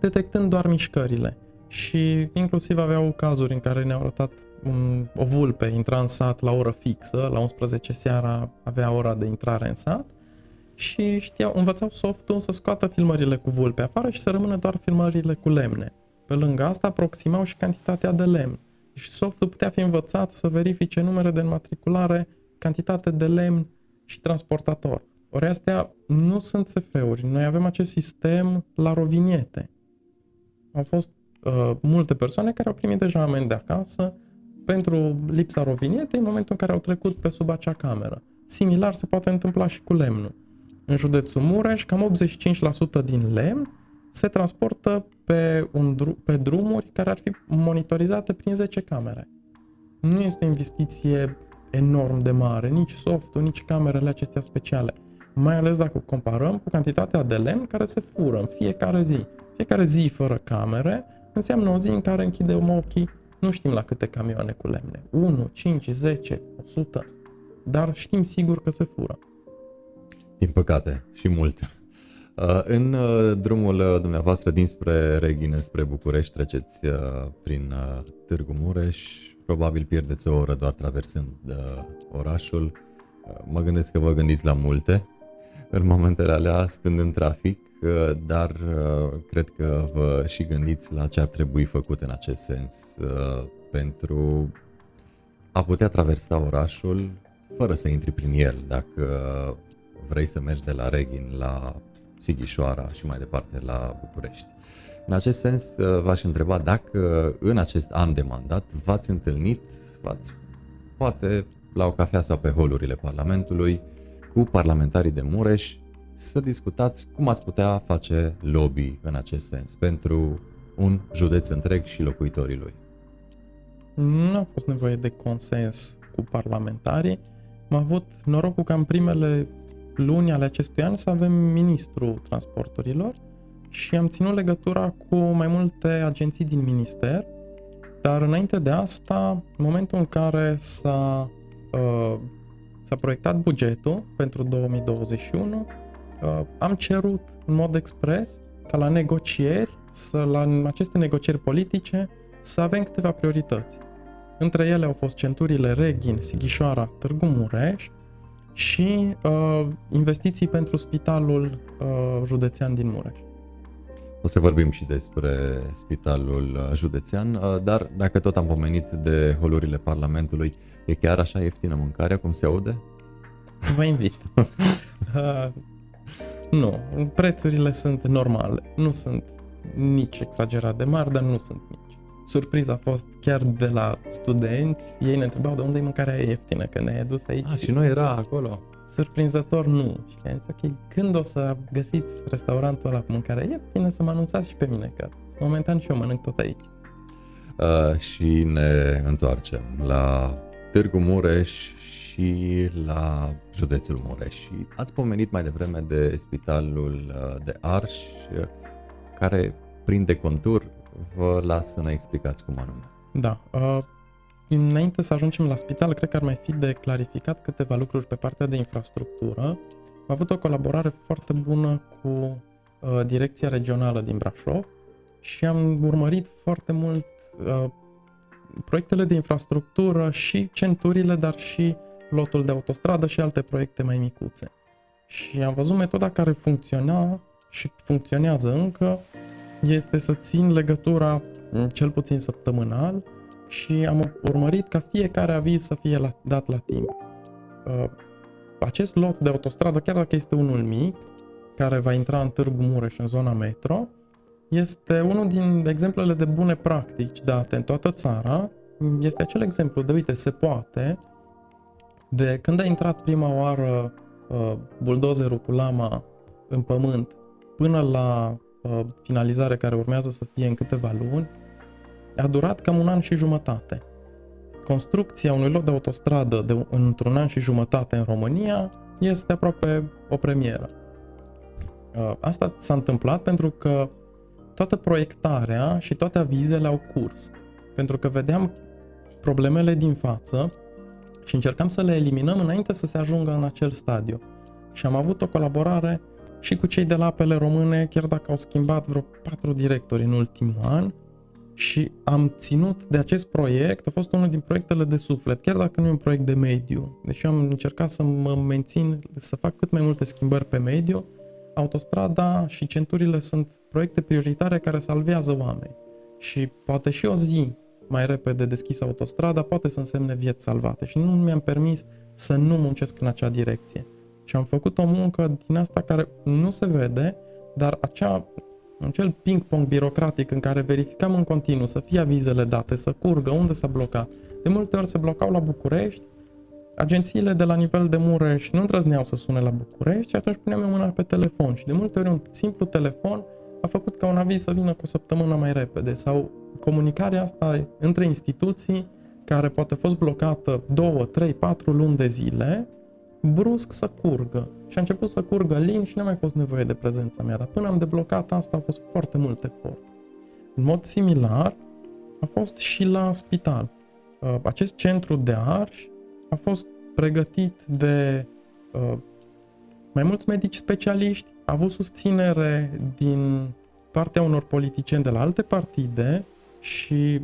detectând doar mișcările. Și inclusiv aveau cazuri în care ne-au arătat un, o vulpe intra în sat la oră fixă, la 11 seara avea ora de intrare în sat și știau, învățau softul să scoată filmările cu vulpe afară și să rămână doar filmările cu lemne. Pe lângă asta aproximau și cantitatea de lemn. Și softul putea fi învățat să verifice numere de înmatriculare, cantitate de lemn și transportator. Ori astea nu sunt SF-uri. Noi avem acest sistem la roviniete. Au fost uh, multe persoane care au primit deja amende acasă pentru lipsa rovinietei în momentul în care au trecut pe sub acea cameră. Similar se poate întâmpla și cu lemnul. În județul Mureș, cam 85% din lemn se transportă pe, un dru- pe drumuri care ar fi monitorizate prin 10 camere. Nu este o investiție enorm de mare, nici softul, nici camerele acestea speciale. Mai ales dacă comparăm cu cantitatea de lemn care se fură în fiecare zi. Fiecare zi fără camere înseamnă o zi în care închidem ochii, nu știm la câte camioane cu lemne. 1, 5, 10, 100. Dar știm sigur că se fură. Din păcate, și mult. Uh, în uh, drumul uh, dumneavoastră dinspre Reghin spre București treceți prin Târgu Mureș, probabil pierdeți o oră doar traversând orașul. Mă gândesc că vă gândiți la multe în momentele alea stând în trafic, dar cred că vă și gândiți la ce ar trebui făcut în acest sens pentru a putea traversa orașul fără să intri prin el, dacă vrei să mergi de la Reghin la Sighișoara și mai departe la București. În acest sens, uh, v-aș întreba dacă în acest an de mandat v-ați întâlnit, v-ați, poate la o cafea sau pe holurile Parlamentului, cu parlamentarii de Mureș să discutați cum ați putea face lobby în acest sens pentru un județ întreg și locuitorii lui. Nu a fost nevoie de consens cu parlamentarii. Am avut norocul că în primele luni ale acestui an să avem ministrul transporturilor și am ținut legătura cu mai multe agenții din minister, dar înainte de asta, în momentul în care s-a, uh, s-a proiectat bugetul pentru 2021, uh, am cerut în mod expres ca la negocieri, să, la aceste negocieri politice, să avem câteva priorități. Între ele au fost centurile Reghin, Sighișoara, Târgu Mureș, și uh, investiții pentru spitalul uh, județean din Mureș. O să vorbim și despre spitalul uh, județean, uh, dar dacă tot am pomenit de holurile Parlamentului, e chiar așa ieftină mâncarea cum se aude? Vă invit. uh, nu, prețurile sunt normale. Nu sunt nici exagerat de mari, dar nu sunt mici. surpriza a fost chiar de la studenți, ei ne întrebau de unde e mâncarea ieftină, că ne-ai dus aici. Ah, și nu era acolo? Surprinzător nu. Și le-am zis, ok, când o să găsiți restaurantul ăla cu mâncare ieftină, să mă anunțați și pe mine, că momentan și eu mănânc tot aici. Uh, și ne întoarcem la Târgu Mureș și la județul Mureș. Și ați pomenit mai devreme de spitalul uh, de Arș, uh, care prinde contur. Vă las să ne explicați cum anume. Da. Uh, înainte să ajungem la spital, cred că ar mai fi de clarificat câteva lucruri pe partea de infrastructură. Am avut o colaborare foarte bună cu uh, Direcția Regională din Brașov și am urmărit foarte mult uh, proiectele de infrastructură și centurile, dar și lotul de autostradă și alte proiecte mai micuțe. Și am văzut metoda care funcționa și funcționează încă, este să țin legătura cel puțin săptămânal și am urmărit ca fiecare aviz să fie la, dat la timp. Uh, acest lot de autostradă, chiar dacă este unul mic, care va intra în Târgu Mureș în zona metro, este unul din exemplele de bune practici date în toată țara. Este acel exemplu de, uite, se poate, de când a intrat prima oară uh, buldozerul cu lama în pământ până la uh, finalizare care urmează să fie în câteva luni, a durat cam un an și jumătate. Construcția unui lot de autostradă de, într-un an și jumătate în România este aproape o premieră. Uh, asta s-a întâmplat pentru că toată proiectarea și toate avizele au curs. Pentru că vedeam problemele din față și încercam să le eliminăm înainte să se ajungă în acel stadiu. Și am avut o colaborare și cu cei de la apele române, chiar dacă au schimbat vreo patru directori în ultimul an, și am ținut de acest proiect, a fost unul din proiectele de suflet, chiar dacă nu e un proiect de mediu. Deși am încercat să mă mențin, să fac cât mai multe schimbări pe mediu, autostrada și centurile sunt proiecte prioritare care salvează oameni. Și poate și o zi mai repede deschisă autostrada poate să însemne vieți salvate și nu mi-am permis să nu muncesc în acea direcție. Și am făcut o muncă din asta care nu se vede, dar acea, acel ping-pong birocratic în care verificam în continuu să fie avizele date, să curgă, unde s-a blocat. De multe ori se blocau la București, agențiile de la nivel de Mureș nu îndrăzneau să sune la București și atunci puneam mâna pe telefon și de multe ori un simplu telefon a făcut ca un aviz să vină cu o săptămână mai repede sau comunicarea asta între instituții care poate a fost blocată 2, 3, 4 luni de zile, brusc să curgă. Și a început să curgă lin și nu a mai fost nevoie de prezența mea. Dar până am deblocat asta a fost foarte mult efort. În mod similar, a fost și la spital. Uh, acest centru de arș a fost pregătit de uh, mai mulți medici specialiști, a avut susținere din partea unor politicieni de la alte partide și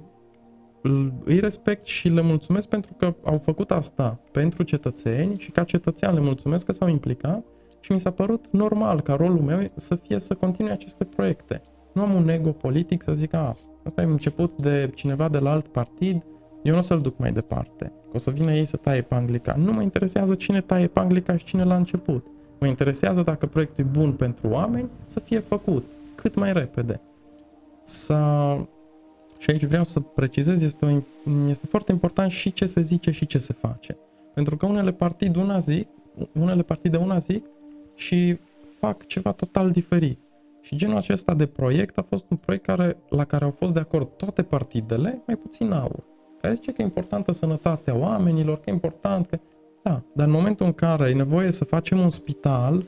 îi respect și le mulțumesc pentru că au făcut asta pentru cetățeni și ca cetățean le mulțumesc că s-au implicat și mi s-a părut normal ca rolul meu să fie să continui aceste proiecte. Nu am un ego politic să zic, a, asta e început de cineva de la alt partid, eu nu o să-l duc mai departe. Că o să vină ei să taie pe Anglica. Nu mă interesează cine taie pe Anglica și cine l-a început. Mă interesează dacă proiectul e bun pentru oameni, să fie făcut cât mai repede. Să... Și aici vreau să precizez, este, o, este foarte important și ce se zice și ce se face. Pentru că unele partide una zic, unele partide una zic și fac ceva total diferit. Și genul acesta de proiect a fost un proiect care, la care au fost de acord toate partidele, mai puțin aur. Care zice că e importantă sănătatea oamenilor, că e important că... Da, dar în momentul în care e nevoie să facem un spital,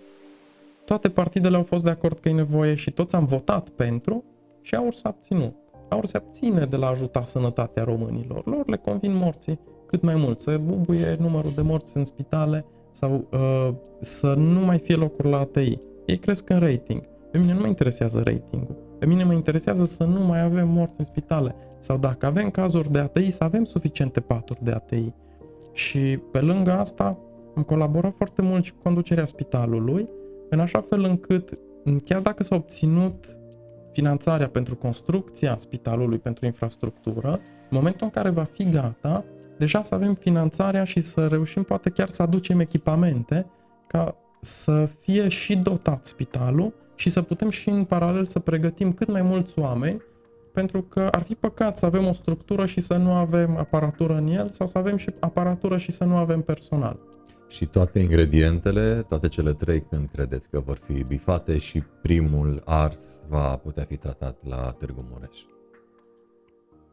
toate partidele au fost de acord că e nevoie și toți am votat pentru și aur s-a abținut. Aur se abține de la a ajuta sănătatea românilor. Lor le convin morții cât mai mult, să bubuie numărul de morți în spitale sau uh, să nu mai fie locuri la ATI. Ei cresc în rating. Pe mine nu mă interesează ratingul. Pe mine mă interesează să nu mai avem morți în spitale. Sau dacă avem cazuri de ATI, să avem suficiente paturi de ATI. Și pe lângă asta am colaborat foarte mult și cu conducerea spitalului, în așa fel încât, chiar dacă s-a obținut finanțarea pentru construcția spitalului, pentru infrastructură, în momentul în care va fi gata, deja să avem finanțarea și să reușim poate chiar să aducem echipamente ca să fie și dotat spitalul și să putem și în paralel să pregătim cât mai mulți oameni pentru că ar fi păcat să avem o structură și să nu avem aparatură în el sau să avem și aparatură și să nu avem personal. Și toate ingredientele, toate cele trei, când credeți că vor fi bifate și primul ars va putea fi tratat la Târgu Mureș?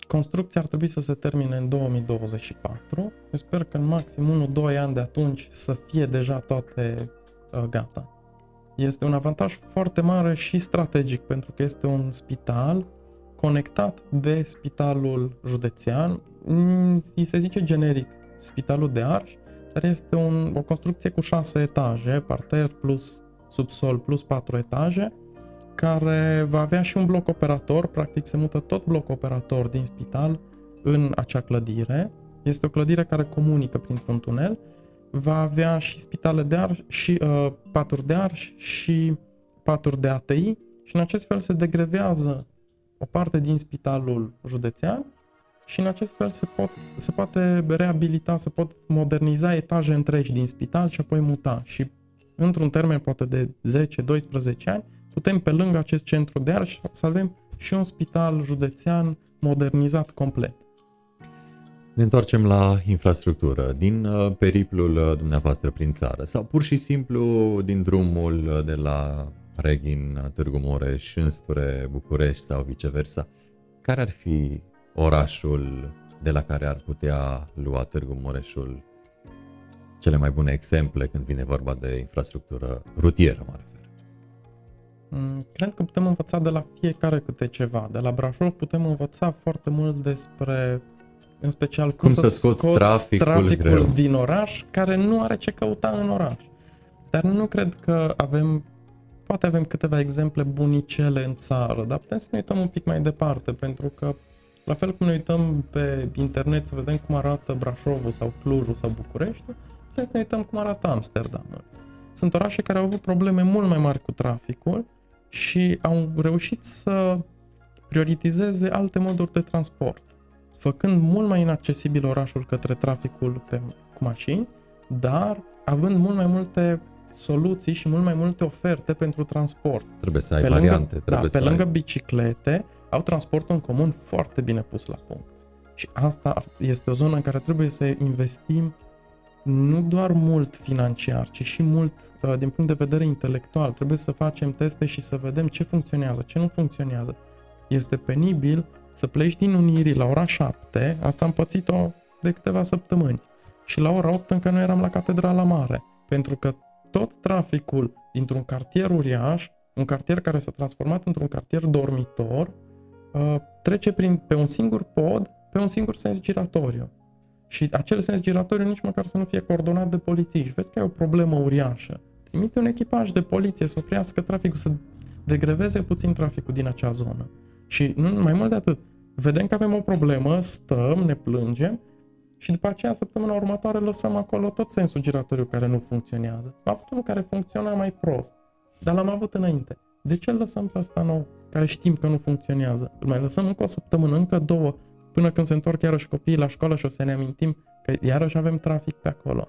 Construcția ar trebui să se termine în 2024. Eu sper că în maxim 1-2 ani de atunci să fie deja toate uh, gata. Este un avantaj foarte mare și strategic pentru că este un spital conectat de spitalul județean. Îi se zice generic spitalul de Arș, dar este un, o construcție cu șase etaje, parter plus subsol plus patru etaje, care va avea și un bloc operator, practic se mută tot bloc operator din spital în acea clădire. Este o clădire care comunică printr-un tunel. Va avea și spitale de arș, și uh, paturi de arș și paturi de ATI și în acest fel se degrevează o parte din spitalul județean și în acest fel se, pot, se poate reabilita, se pot moderniza etaje întregi din spital și apoi muta. Și într-un termen poate de 10-12 ani putem pe lângă acest centru de arș să avem și un spital județean modernizat complet. Ne întoarcem la infrastructură. Din uh, periplul uh, dumneavoastră prin țară sau pur și simplu din drumul uh, de la Reghin, Târgu Mureș înspre București sau viceversa, care ar fi orașul de la care ar putea lua Târgu Mureșul cele mai bune exemple când vine vorba de infrastructură rutieră, mă refer? Mm, cred că putem învăța de la fiecare câte ceva. De la Brașov putem învăța foarte mult despre, în special, cum, cum să, să scoți, scoți traficul, traficul din oraș, care nu are ce căuta în oraș. Dar nu cred că avem, poate avem câteva exemple bunicele în țară, dar putem să ne uităm un pic mai departe, pentru că la fel cum ne uităm pe internet să vedem cum arată Brașovul sau Clujul sau București, putem să ne uităm cum arată Amsterdamul. Sunt orașe care au avut probleme mult mai mari cu traficul și au reușit să prioritizeze alte moduri de transport, făcând mult mai inaccesibil orașul către traficul pe, cu mașini, dar având mult mai multe soluții și mult mai multe oferte pentru transport. Trebuie să ai pe variante. Lângă, trebuie da, să pe ai... lângă biciclete, au transportul în comun foarte bine pus la punct. Și asta este o zonă în care trebuie să investim nu doar mult financiar, ci și mult uh, din punct de vedere intelectual. Trebuie să facem teste și să vedem ce funcționează, ce nu funcționează. Este penibil să pleci din Unirii la ora 7, asta am pățit-o de câteva săptămâni, și la ora 8 încă nu eram la Catedrala Mare, pentru că tot traficul dintr-un cartier uriaș, un cartier care s-a transformat într-un cartier dormitor, uh, trece prin, pe un singur pod, pe un singur sens giratoriu. Și acel sens giratoriu nici măcar să nu fie coordonat de polițiști. Vezi că e o problemă uriașă. Trimite un echipaj de poliție să oprească traficul, să degreveze puțin traficul din acea zonă. Și nu mai mult de atât. Vedem că avem o problemă, stăm, ne plângem și după aceea, săptămâna următoare, lăsăm acolo tot sensul giratoriu care nu funcționează. Am avut unul care funcționa mai prost, dar l-am avut înainte. De ce îl lăsăm pe ăsta nou, care știm că nu funcționează? Îl mai lăsăm încă o săptămână, încă două, până când se întorc iarăși copiii la școală și o să ne amintim că iarăși avem trafic pe acolo.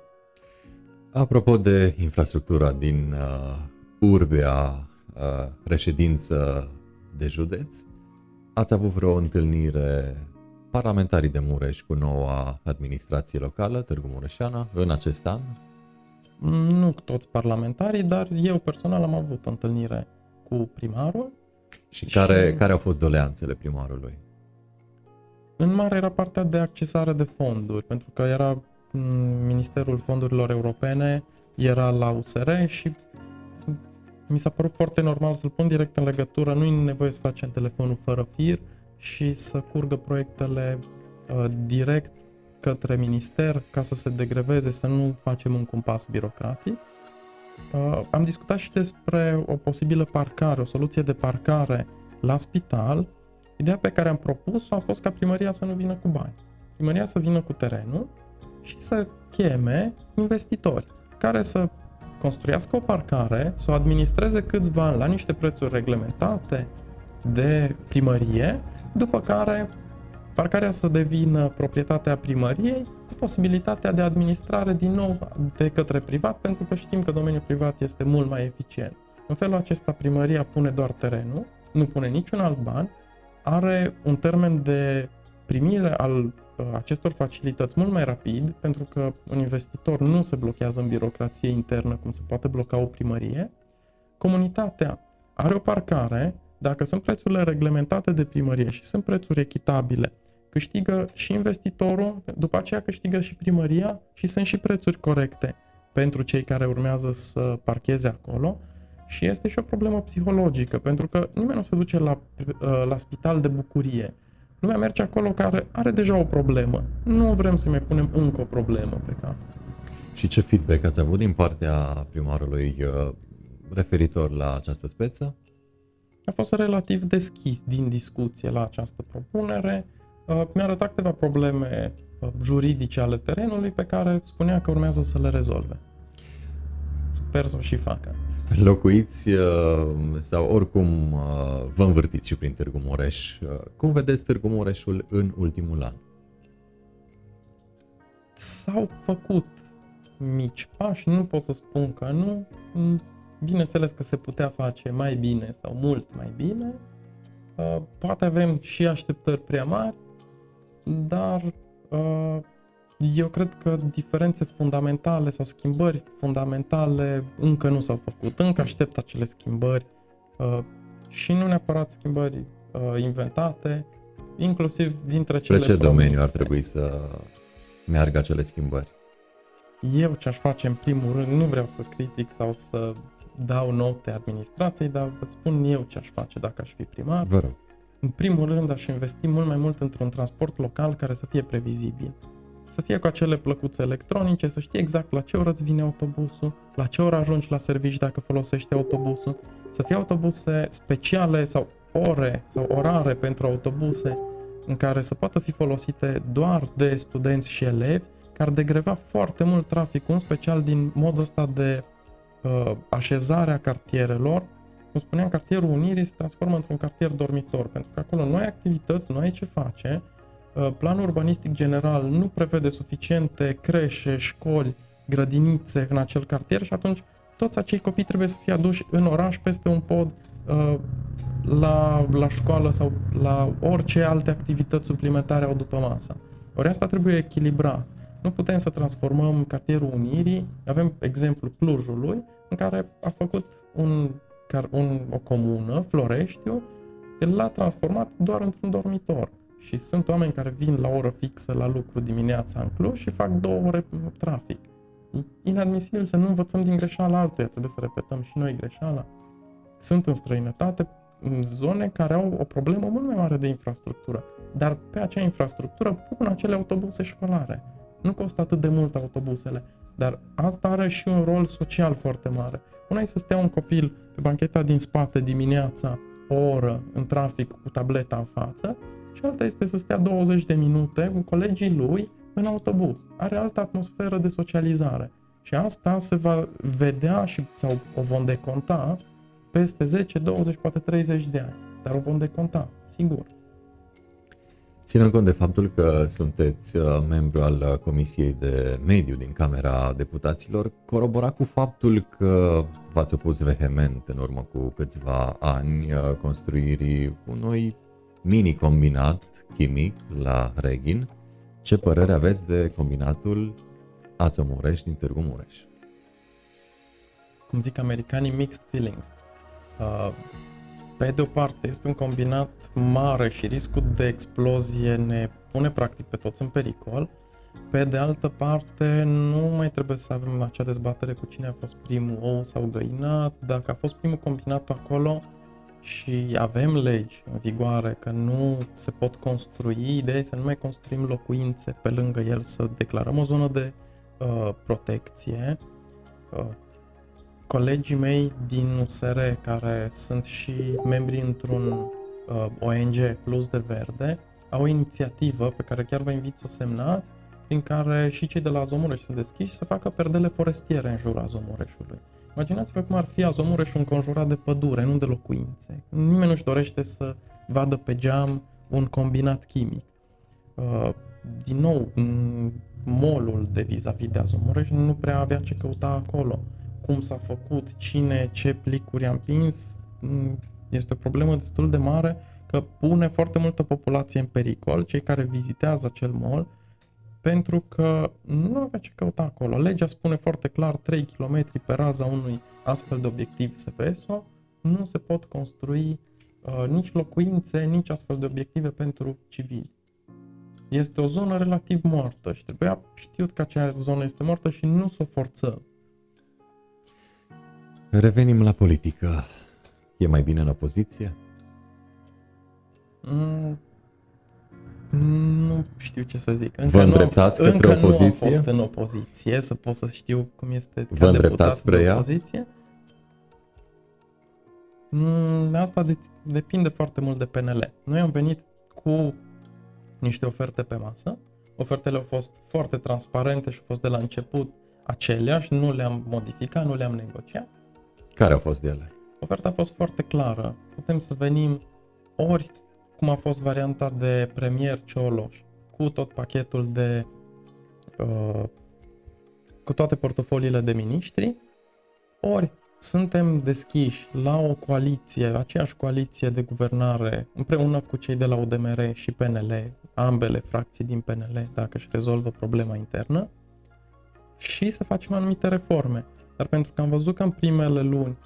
Apropo de infrastructura din uh, urbea uh, reședință de județ, ați avut vreo întâlnire parlamentarii de Mureș cu noua administrație locală, Târgu Mureșeana, în acest an? Nu toți parlamentarii, dar eu personal am avut o întâlnire cu primarul. Și care, și... care au fost doleanțele primarului? În mare era partea de accesare de fonduri, pentru că era mm, Ministerul Fondurilor Europene, era la USR și mi s-a părut foarte normal să-l pun direct în legătură, nu e nevoie să facem telefonul fără fir și să curgă proiectele uh, direct către minister ca să se degreveze, să nu facem un cumpas birocratic. Uh, am discutat și despre o posibilă parcare, o soluție de parcare la spital, Ideea pe care am propus-o a fost ca primăria să nu vină cu bani. Primăria să vină cu terenul și să cheme investitori care să construiască o parcare, să o administreze câțiva ani la niște prețuri reglementate de primărie, după care parcarea să devină proprietatea primăriei cu posibilitatea de administrare din nou de către privat, pentru că știm că domeniul privat este mult mai eficient. În felul acesta primăria pune doar terenul, nu pune niciun alt ban are un termen de primire al uh, acestor facilități mult mai rapid, pentru că un investitor nu se blochează în birocrație internă cum se poate bloca o primărie. Comunitatea are o parcare, dacă sunt prețurile reglementate de primărie și sunt prețuri echitabile, câștigă și investitorul, după aceea câștigă și primăria și sunt și prețuri corecte pentru cei care urmează să parcheze acolo și este și o problemă psihologică, pentru că nimeni nu se duce la, uh, la spital de bucurie. Lumea merge acolo care are deja o problemă. Nu vrem să mai punem încă o problemă pe cap. Și ce feedback ați avut din partea primarului uh, referitor la această speță? A fost relativ deschis din discuție la această propunere. Uh, mi-a arătat câteva probleme juridice ale terenului pe care spunea că urmează să le rezolve. Sper să o și facă locuiți uh, sau oricum uh, vă învârtiți și prin Târgu Mureș. Uh, cum vedeți Târgu Mureșul în ultimul an? S-au făcut mici pași, nu pot să spun că nu. Bineînțeles că se putea face mai bine sau mult mai bine. Poate avem și așteptări prea mari, dar eu cred că diferențe fundamentale sau schimbări fundamentale încă nu s-au făcut. Încă aștept acele schimbări uh, și nu neapărat schimbări uh, inventate, inclusiv dintre Spre cele ce promise. domeniu ar trebui să meargă acele schimbări? Eu ce aș face în primul rând, nu vreau să critic sau să dau note administrației, dar vă spun eu ce aș face dacă aș fi primar. Vă rog. În primul rând aș investi mult mai mult într-un transport local care să fie previzibil să fie cu acele plăcuțe electronice, să știi exact la ce oră îți vine autobusul, la ce oră ajungi la servici dacă folosești autobusul, să fie autobuse speciale sau ore sau orare pentru autobuse în care să poată fi folosite doar de studenți și elevi, care degreva foarte mult trafic, în special din modul ăsta de uh, așezare a cartierelor. Cum spuneam, cartierul Unirii se transformă într-un cartier dormitor, pentru că acolo nu ai activități, nu ai ce face, Uh, planul urbanistic general nu prevede suficiente creșe, școli, grădinițe în acel cartier și atunci toți acei copii trebuie să fie aduși în oraș peste un pod uh, la, la școală sau la orice alte activități suplimentare au după masa. Ori asta trebuie echilibrat. Nu putem să transformăm cartierul Unirii, avem exemplu Clujului, în care a făcut un, un, o comună, Floreștiu, l-a transformat doar într-un dormitor. Și sunt oameni care vin la oră fixă la lucru dimineața în Cluj și fac două ore trafic. E inadmisibil să nu învățăm din greșeala altuia, trebuie să repetăm și noi greșeala. Sunt în străinătate, în zone care au o problemă mult mai mare de infrastructură, dar pe acea infrastructură pun acele autobuse școlare. Nu costă atât de mult autobusele, dar asta are și un rol social foarte mare. Una e să stea un copil pe bancheta din spate dimineața, o oră în trafic cu tableta în față și alta este să stea 20 de minute cu colegii lui în autobuz. Are altă atmosferă de socializare. Și asta se va vedea și, sau o vom deconta peste 10, 20, poate 30 de ani. Dar o vom deconta, sigur. Ținând cont de faptul că sunteți uh, membru al uh, Comisiei de Mediu din Camera Deputaților, corobora cu faptul că v-ați opus vehement în urmă cu câțiva ani uh, construirii unui mini-combinat chimic la Reghin. Ce părere aveți de combinatul Azo Mureș din Târgu Mureș? Cum zic americanii, mixed feelings. Uh, pe de o parte, este un combinat mare și riscul de explozie ne pune practic pe toți în pericol. Pe de altă parte, nu mai trebuie să avem acea dezbatere cu cine a fost primul ou sau găina. Dacă a fost primul combinat acolo, și avem legi în vigoare că nu se pot construi, ideea să nu mai construim locuințe pe lângă el, să declarăm o zonă de uh, protecție. Uh, colegii mei din USR, care sunt și membri într-un uh, ONG Plus de Verde, au o inițiativă pe care chiar vă invit să o semnați, prin care și cei de la Azomureș sunt deschiși să facă perdele forestiere în jurul Azomureșului. Imaginați-vă cum ar fi Azomureș înconjurat de pădure, nu de locuințe. Nimeni nu-și dorește să vadă pe geam un combinat chimic. Uh, din nou, molul de vis-a-vis de Azomureș nu prea avea ce căuta acolo. Cum s-a făcut, cine, ce plicuri a împins, mm, este o problemă destul de mare că pune foarte multă populație în pericol, cei care vizitează acel mall, pentru că nu avea ce căuta acolo. Legea spune foarte clar 3 km pe raza unui astfel de obiectiv SPSO, nu se pot construi uh, nici locuințe, nici astfel de obiective pentru civili. Este o zonă relativ moartă și trebuia știut că acea zonă este moartă și nu să o forțăm. Revenim la politică. E mai bine în opoziție? Mm, nu știu ce să zic. Încă Vă îndreptați nu, către încă opoziție? nu am fost în opoziție, să pot să știu cum este Vă îndreptați spre ea? opoziție. Mm, asta de- depinde foarte mult de PNL. Noi am venit cu niște oferte pe masă. Ofertele au fost foarte transparente și au fost de la început aceleași, nu le-am modificat, nu le-am negociat. Care au fost ele? Oferta a fost foarte clară. Putem să venim ori cum a fost varianta de premier Cioloș, cu tot pachetul de uh, cu toate portofoliile de miniștri, ori suntem deschiși la o coaliție, aceeași coaliție de guvernare, împreună cu cei de la UDMR și PNL, ambele fracții din PNL, dacă își rezolvă problema internă, și să facem anumite reforme. Dar pentru că am văzut că în primele luni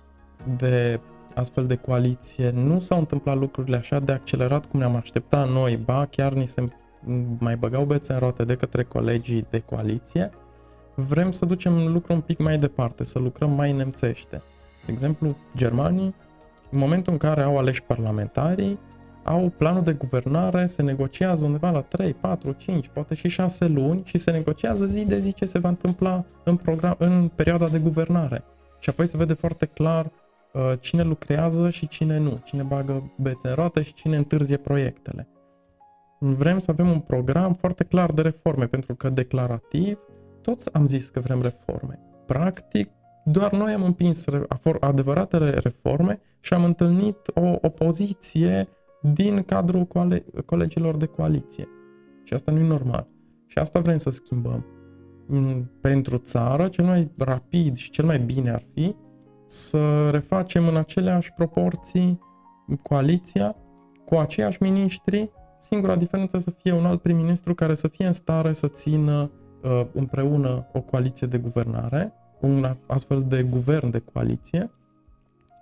de astfel de coaliție nu s-au întâmplat lucrurile așa de accelerat cum ne-am așteptat noi, ba chiar ni se mai băgau bețe în roate de către colegii de coaliție, vrem să ducem lucrul un pic mai departe, să lucrăm mai nemțește. De exemplu, germanii, în momentul în care au aleși parlamentarii, au planul de guvernare, se negociază undeva la 3, 4, 5, poate și 6 luni și se negociază zi de zi ce se va întâmpla în, program, în perioada de guvernare. Și apoi se vede foarte clar uh, cine lucrează și cine nu, cine bagă bețe în roate și cine întârzie proiectele. Vrem să avem un program foarte clar de reforme, pentru că declarativ toți am zis că vrem reforme. Practic, doar noi am împins adevăratele reforme și am întâlnit o opoziție din cadrul coale- colegilor de coaliție. Și asta nu e normal. Și asta vrem să schimbăm. Mm, pentru țară, cel mai rapid și cel mai bine ar fi să refacem în aceleași proporții coaliția cu aceiași miniștri, singura diferență să fie un alt prim-ministru care să fie în stare să țină uh, împreună o coaliție de guvernare, un astfel de guvern de coaliție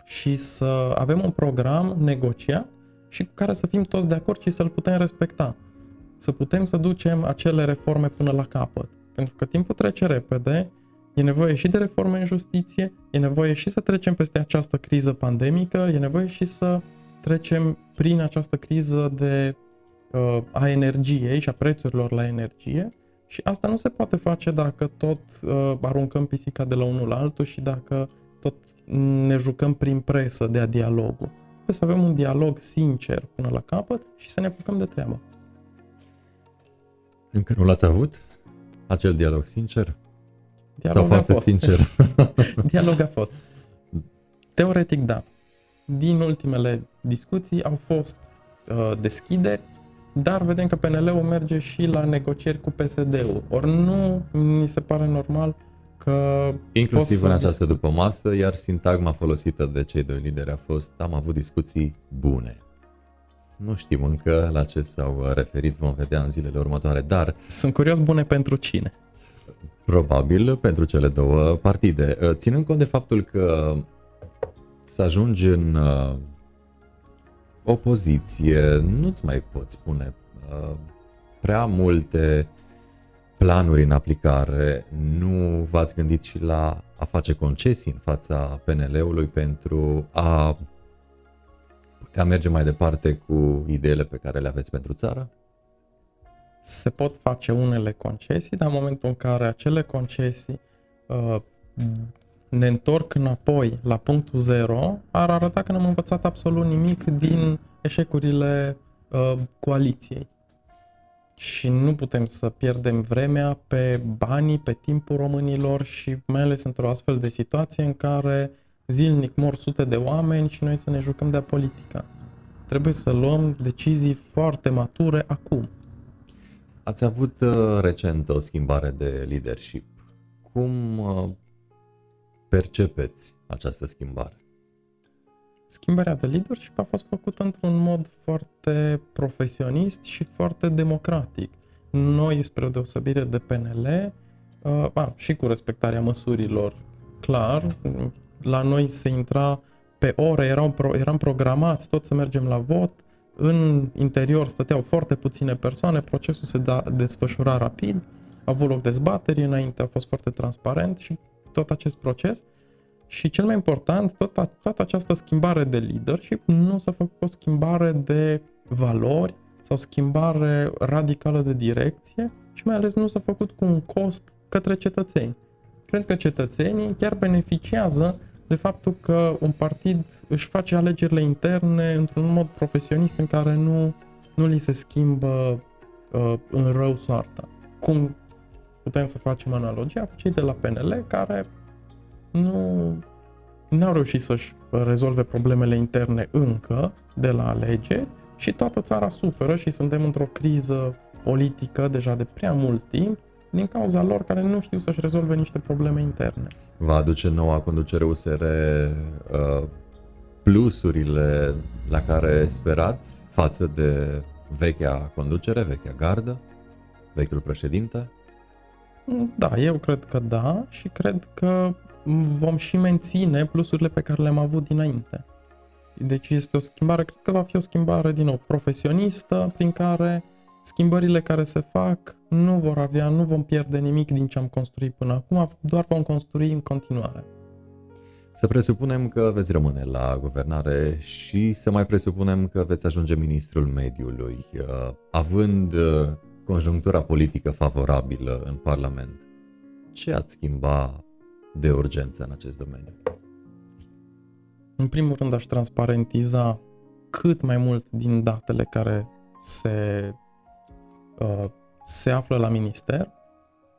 și să avem un program negociat și cu care să fim toți de acord și să-l putem respecta. Să putem să ducem acele reforme până la capăt. Pentru că timpul trece repede, e nevoie și de reforme în justiție, e nevoie și să trecem peste această criză pandemică, e nevoie și să trecem prin această criză de uh, a energiei și a prețurilor la energie și asta nu se poate face dacă tot uh, aruncăm pisica de la unul la altul și dacă tot ne jucăm prin presă de a dialogul. Trebuie să avem un dialog sincer până la capăt și să ne apucăm de treabă. Încă nu l-ați avut? Acel dialog sincer? Dialog Sau foarte fost. sincer? dialog a fost. Teoretic, da. Din ultimele discuții au fost uh, deschideri, dar vedem că PNL-ul merge și la negocieri cu PSD-ul. Ori nu mi se pare normal că Inclusiv în această discuți. după masă, iar sintagma folosită de cei doi lideri a fost am avut discuții bune. Nu știm încă la ce s-au referit, vom vedea în zilele următoare, dar Sunt curios bune pentru cine. probabil pentru cele două partide. Uh, Ținând cont de faptul că să ajungi în uh, opoziție, nu-ți mai poți pune uh, prea multe planuri în aplicare. Nu v-ați gândit și la a face concesii în fața PNL-ului pentru a putea merge mai departe cu ideile pe care le aveți pentru țară? se pot face unele concesii, dar în momentul în care acele concesii uh, ne întorc înapoi la punctul zero, ar arăta că n-am învățat absolut nimic din eșecurile uh, coaliției. Și nu putem să pierdem vremea pe banii, pe timpul românilor și mai ales într-o astfel de situație în care zilnic mor sute de oameni și noi să ne jucăm de politică. Trebuie să luăm decizii foarte mature acum. Ați avut uh, recent o schimbare de leadership. Cum uh, percepeți această schimbare? Schimbarea de leadership a fost făcută într-un mod foarte profesionist și foarte democratic. Noi, spre o deosebire de PNL, uh, a, și cu respectarea măsurilor, clar, la noi se intra pe ore, eram, eram programați tot să mergem la vot, în interior stăteau foarte puține persoane, procesul se da, desfășura rapid, a avut loc dezbateri înainte, a fost foarte transparent și tot acest proces. Și cel mai important, tot a, toată această schimbare de leadership nu s-a făcut o schimbare de valori sau schimbare radicală de direcție și mai ales nu s-a făcut cu un cost către cetățeni. Cred că cetățenii chiar beneficiază de faptul că un partid își face alegerile interne într-un mod profesionist în care nu, nu li se schimbă uh, în rău soarta. Cum putem să facem analogia cu cei de la PNL care nu n-au reușit să-și rezolve problemele interne încă de la alegeri și toată țara suferă și suntem într-o criză politică deja de prea mult timp din cauza lor care nu știu să-și rezolve niște probleme interne. Va aduce noua conducere USR uh, plusurile la care sperați față de vechea conducere, vechea gardă, vechiul președinte? Da, eu cred că da și cred că vom și menține plusurile pe care le-am avut dinainte. Deci este o schimbare, cred că va fi o schimbare din nou profesionistă, prin care schimbările care se fac nu vor avea, nu vom pierde nimic din ce am construit până acum, doar vom construi în continuare. Să presupunem că veți rămâne la guvernare și să mai presupunem că veți ajunge ministrul mediului, uh, având uh, conjunctura politică favorabilă în Parlament. Ce ați schimba de urgență în acest domeniu? În primul rând aș transparentiza cât mai mult din datele care se, uh, se află la minister.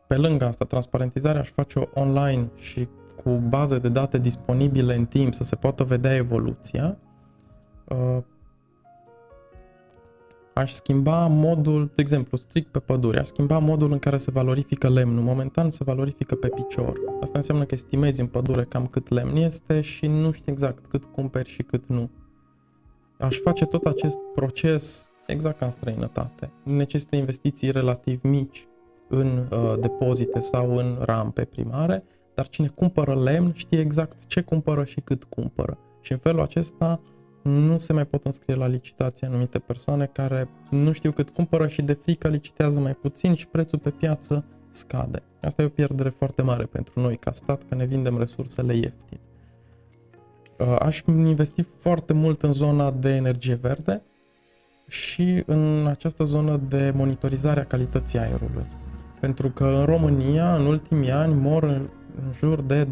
Pe lângă asta, transparentizarea aș face-o online și cu baze de date disponibile în timp să se poată vedea evoluția. Uh, aș schimba modul, de exemplu, strict pe pădure, aș schimba modul în care se valorifică lemnul. Momentan se valorifică pe picior. Asta înseamnă că estimezi în pădure cam cât lemn este și nu știi exact cât cumperi și cât nu. Aș face tot acest proces exact ca în străinătate. Necesită investiții relativ mici în uh, depozite sau în rampe primare, dar cine cumpără lemn știe exact ce cumpără și cât cumpără. Și în felul acesta nu se mai pot înscrie la licitație anumite persoane care nu știu cât cumpără și de frică licitează mai puțin și prețul pe piață scade. Asta e o pierdere foarte mare pentru noi ca stat, că ne vindem resursele ieftine. Uh, aș investi foarte mult în zona de energie verde și în această zonă de monitorizare a calității aerului. Pentru că în România, în ultimii ani, mor în jur de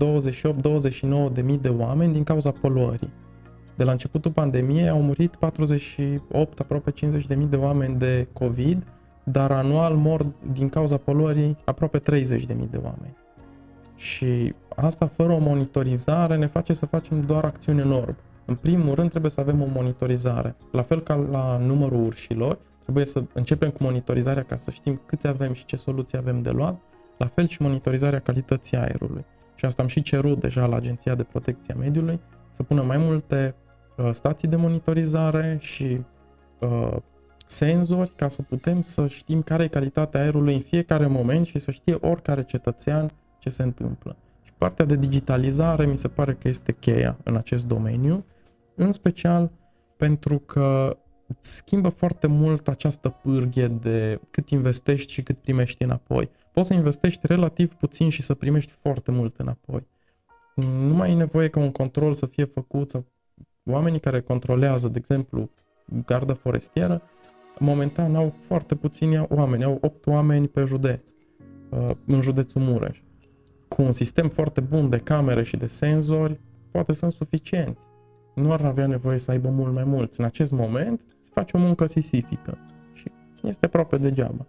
28-29 de mii de oameni din cauza poluării. De la începutul pandemiei au murit 48, aproape 50 de mii de oameni de COVID, dar anual mor din cauza poluării aproape 30 de mii de oameni. Și asta fără o monitorizare ne face să facem doar acțiuni în orb. În primul rând trebuie să avem o monitorizare. La fel ca la numărul urșilor, trebuie să începem cu monitorizarea ca să știm câți avem și ce soluții avem de luat, la fel și monitorizarea calității aerului. Și asta am și cerut deja la Agenția de Protecție a Mediului, să pună mai multe Uh, stații de monitorizare și uh, senzori ca să putem să știm care e calitatea aerului în fiecare moment și să știe oricare cetățean ce se întâmplă. Și partea de digitalizare mi se pare că este cheia în acest domeniu, în special pentru că schimbă foarte mult această pârghie de cât investești și cât primești înapoi. Poți să investești relativ puțin și să primești foarte mult înapoi. Nu mai e nevoie ca un control să fie făcut sau oamenii care controlează, de exemplu, garda forestieră, momentan au foarte puțini oameni, au 8 oameni pe județ, uh, în județul Mureș. Cu un sistem foarte bun de camere și de senzori, poate sunt suficienți. Nu ar avea nevoie să aibă mult mai mulți. În acest moment se face o muncă sisifică și este aproape degeaba.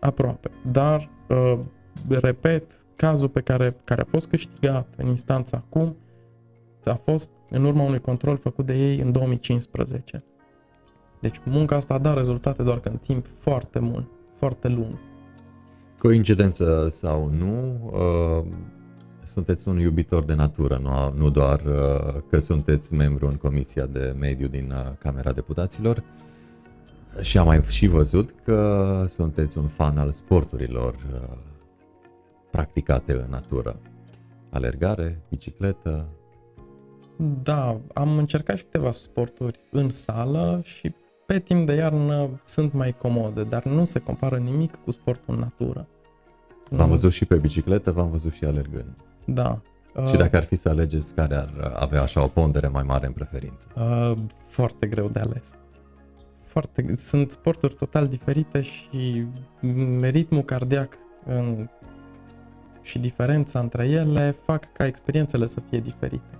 Aproape. Dar, uh, repet, cazul pe care, care a fost câștigat în instanța acum a fost în urma unui control făcut de ei în 2015. Deci munca asta a dat rezultate doar că în timp foarte mult, foarte lung. Coincidență sau nu, uh, sunteți un iubitor de natură, nu, nu doar uh, că sunteți membru în Comisia de Mediu din uh, Camera Deputaților, și am mai și văzut că sunteți un fan al sporturilor uh, practicate în natură. Alergare, bicicletă. Da, am încercat și câteva sporturi în sală și pe timp de iarnă sunt mai comode, dar nu se compară nimic cu sportul în natură. V-am văzut și pe bicicletă, v-am văzut și alergând. Da. Și dacă ar fi să alegeți care ar avea așa o pondere mai mare în preferință? Uh, foarte greu de ales. Foarte, sunt sporturi total diferite și ritmul cardiac în, și diferența între ele fac ca experiențele să fie diferite.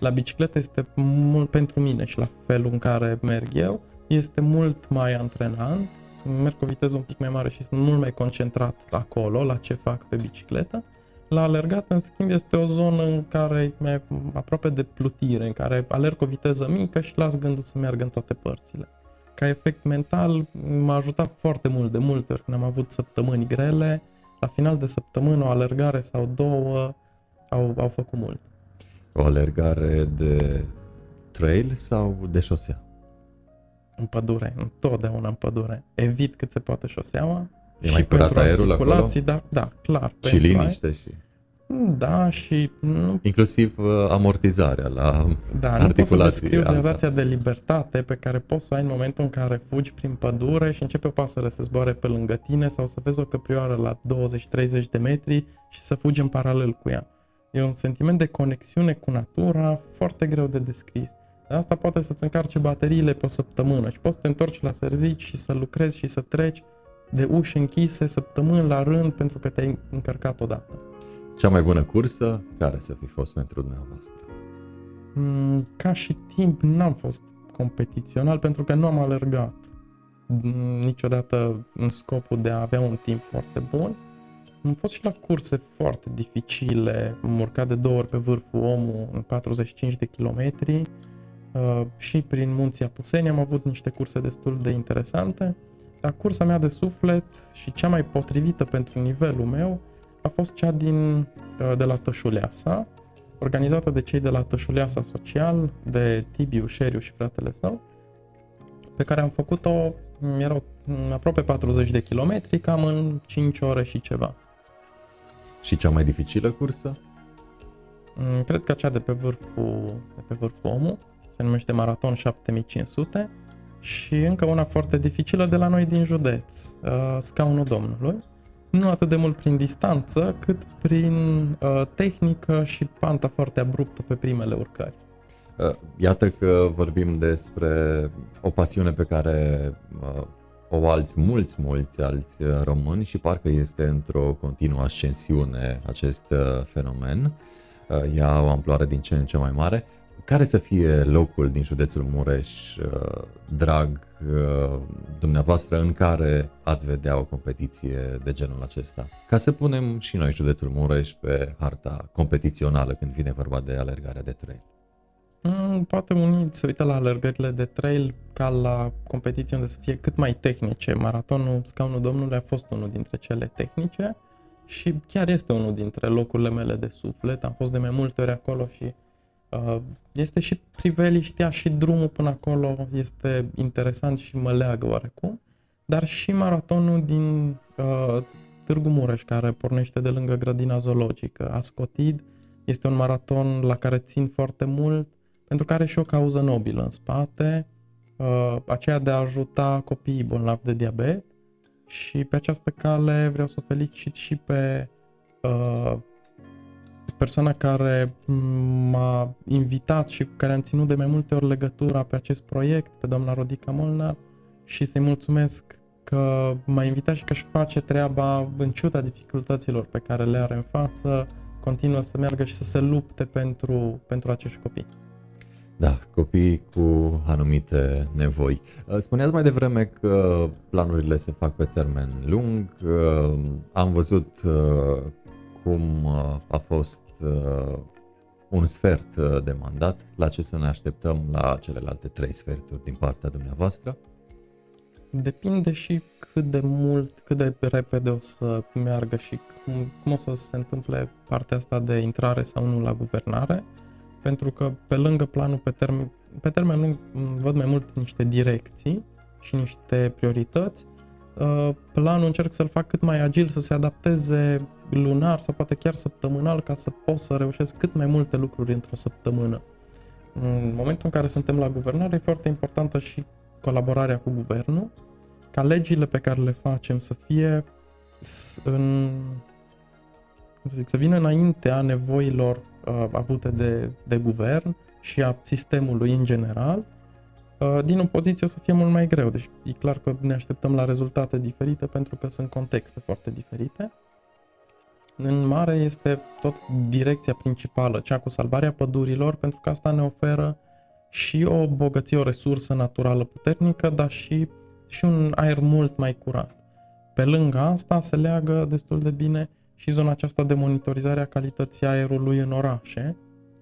La bicicletă este mult pentru mine și la felul în care merg eu, este mult mai antrenant, merg cu o viteză un pic mai mare și sunt mult mai concentrat acolo, la ce fac pe bicicletă. La alergat, în schimb, este o zonă în care e mai aproape de plutire, în care alerg cu o viteză mică și las gândul să meargă în toate părțile. Ca efect mental, m-a ajutat foarte mult de multe ori când am avut săptămâni grele. La final de săptămână, o alergare sau două au, au făcut mult. O alergare de trail sau de șosea? În pădure, întotdeauna în pădure. Evit cât se poate șoseaua. E și mai curat aerul acolo? Da, da, clar. Și liniște și... Da, și... Nu... Inclusiv uh, amortizarea la Da, nu poți să descriu senzația de libertate pe care poți să ai în momentul în care fugi prin pădure și începe o pasăre să zboare pe lângă tine sau să vezi o căprioară la 20-30 de metri și să fugi în paralel cu ea. E un sentiment de conexiune cu natura foarte greu de descris. De asta poate să-ți încarce bateriile pe o săptămână și poți să te întorci la servici și să lucrezi și să treci de uși închise săptămâni la rând pentru că te-ai încărcat odată. Cea mai bună cursă care să fi fost pentru dumneavoastră? Mm, ca și timp n-am fost competițional pentru că nu am alergat niciodată în scopul de a avea un timp foarte bun. Am fost și la curse foarte dificile, am urcat de două ori pe vârful omul în 45 de kilometri. Uh, și prin munții Apuseni am avut niște curse destul de interesante, dar cursa mea de suflet și cea mai potrivită pentru nivelul meu a fost cea din, uh, de la Tășuleasa, organizată de cei de la Tășuleasa Social, de Tibiu, Șeriu și fratele său, pe care am făcut-o, erau aproape 40 de kilometri, cam în 5 ore și ceva. Și cea mai dificilă cursă? Mm, cred că cea de pe vârful, de pe vârful omul, se numește Maraton 7500 și încă una foarte dificilă de la noi din județ, uh, Scaunul Domnului, nu atât de mult prin distanță, cât prin uh, tehnică și panta foarte abruptă pe primele urcări. Uh, iată că vorbim despre o pasiune pe care uh, o alți mulți, mulți alți uh, români și parcă este într-o continuă ascensiune acest uh, fenomen. Uh, ia o amploare din ce în ce mai mare. Care să fie locul din județul Mureș, uh, drag uh, dumneavoastră, în care ați vedea o competiție de genul acesta? Ca să punem și noi județul Mureș pe harta competițională când vine vorba de alergarea de trail. Mm, poate unii se uită la alergările de trail ca la competiții unde să fie cât mai tehnice. Maratonul Scaunul Domnului a fost unul dintre cele tehnice și chiar este unul dintre locurile mele de suflet. Am fost de mai multe ori acolo și Uh, este și priveliștea și drumul până acolo este interesant și mă leagă oarecum, dar și maratonul din uh, Târgu Mureș, care pornește de lângă grădina zoologică. Ascotid este un maraton la care țin foarte mult, pentru că are și o cauză nobilă în spate, uh, aceea de a ajuta copiii bolnavi de diabet și pe această cale vreau să o felicit și pe uh, persoana care m-a invitat și cu care am ținut de mai multe ori legătura pe acest proiect, pe doamna Rodica Molnar, și să-i mulțumesc că m-a invitat și că își face treaba în ciuda dificultăților pe care le are în față, continuă să meargă și să se lupte pentru, pentru acești copii. Da, copii cu anumite nevoi. Spuneați mai devreme că planurile se fac pe termen lung. Am văzut uh, cum uh, a fost uh, un sfert uh, de mandat, la ce să ne așteptăm la celelalte trei sferturi din partea dumneavoastră? Depinde și cât de mult, cât de repede o să meargă și cum, cum o să se întâmple partea asta de intrare sau nu la guvernare, pentru că pe lângă planul pe termen, pe termen lung văd mai mult niște direcții și niște priorități. Uh, planul încerc să-l fac cât mai agil, să se adapteze lunar sau poate chiar săptămânal ca să pot să reușesc cât mai multe lucruri într-o săptămână. În momentul în care suntem la guvernare e foarte importantă și colaborarea cu guvernul, ca legile pe care le facem să fie în, să, zic, să vină înaintea nevoilor uh, avute de, de guvern și a sistemului în general, uh, din opoziție o să fie mult mai greu. Deci e clar că ne așteptăm la rezultate diferite pentru că sunt contexte foarte diferite. În mare este tot direcția principală, cea cu salvarea pădurilor, pentru că asta ne oferă și o bogăție, o resursă naturală puternică, dar și, și un aer mult mai curat. Pe lângă asta se leagă destul de bine și zona aceasta de monitorizare a calității aerului în orașe,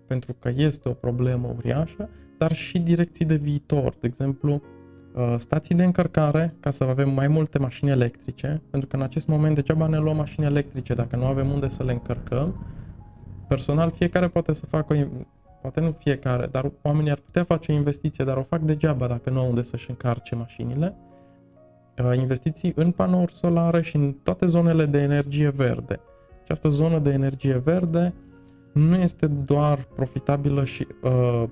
pentru că este o problemă uriașă, dar și direcții de viitor, de exemplu, uh, stații de încărcare, ca să avem mai multe mașini electrice, pentru că în acest moment degeaba ne luăm mașini electrice dacă nu avem unde să le încărcăm. Personal, fiecare poate să facă poate nu fiecare, dar oamenii ar putea face o investiție, dar o fac degeaba dacă nu au unde să-și încarce mașinile. Uh, investiții în panouri solare și în toate zonele de energie verde. Această zonă de energie verde nu este doar profitabilă și uh,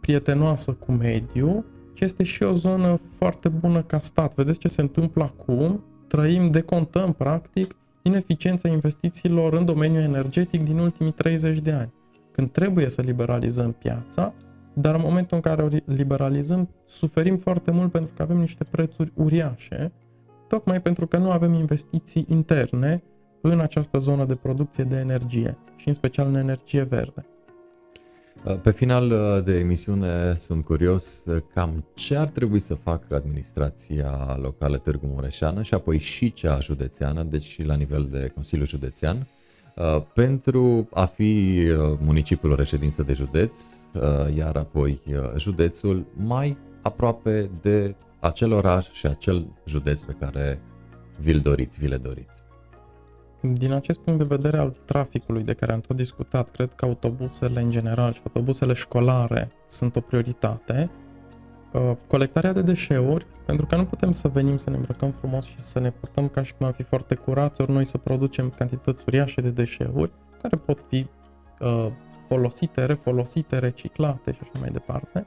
prietenoasă cu mediul, ci este și o zonă foarte bună ca stat. Vedeți ce se întâmplă acum? Trăim, decontăm practic ineficiența investițiilor în domeniul energetic din ultimii 30 de ani când trebuie să liberalizăm piața, dar în momentul în care o liberalizăm, suferim foarte mult pentru că avem niște prețuri uriașe, tocmai pentru că nu avem investiții interne în această zonă de producție de energie și în special în energie verde. Pe final de emisiune sunt curios cam ce ar trebui să facă administrația locală Târgu Mureșeană și apoi și cea județeană, deci și la nivel de Consiliu Județean, Uh, pentru a fi uh, municipiul reședință de județ, uh, iar apoi județul mai aproape de acel oraș și acel județ pe care vi-l doriți, vi le doriți. Din acest punct de vedere al traficului de care am tot discutat, cred că autobuzele în general și autobuzele școlare sunt o prioritate Uh, colectarea de deșeuri, pentru că nu putem să venim să ne îmbrăcăm frumos și să ne purtăm ca și cum am fi foarte curați, ori noi să producem cantități uriașe de deșeuri, care pot fi uh, folosite, refolosite, reciclate și așa mai departe.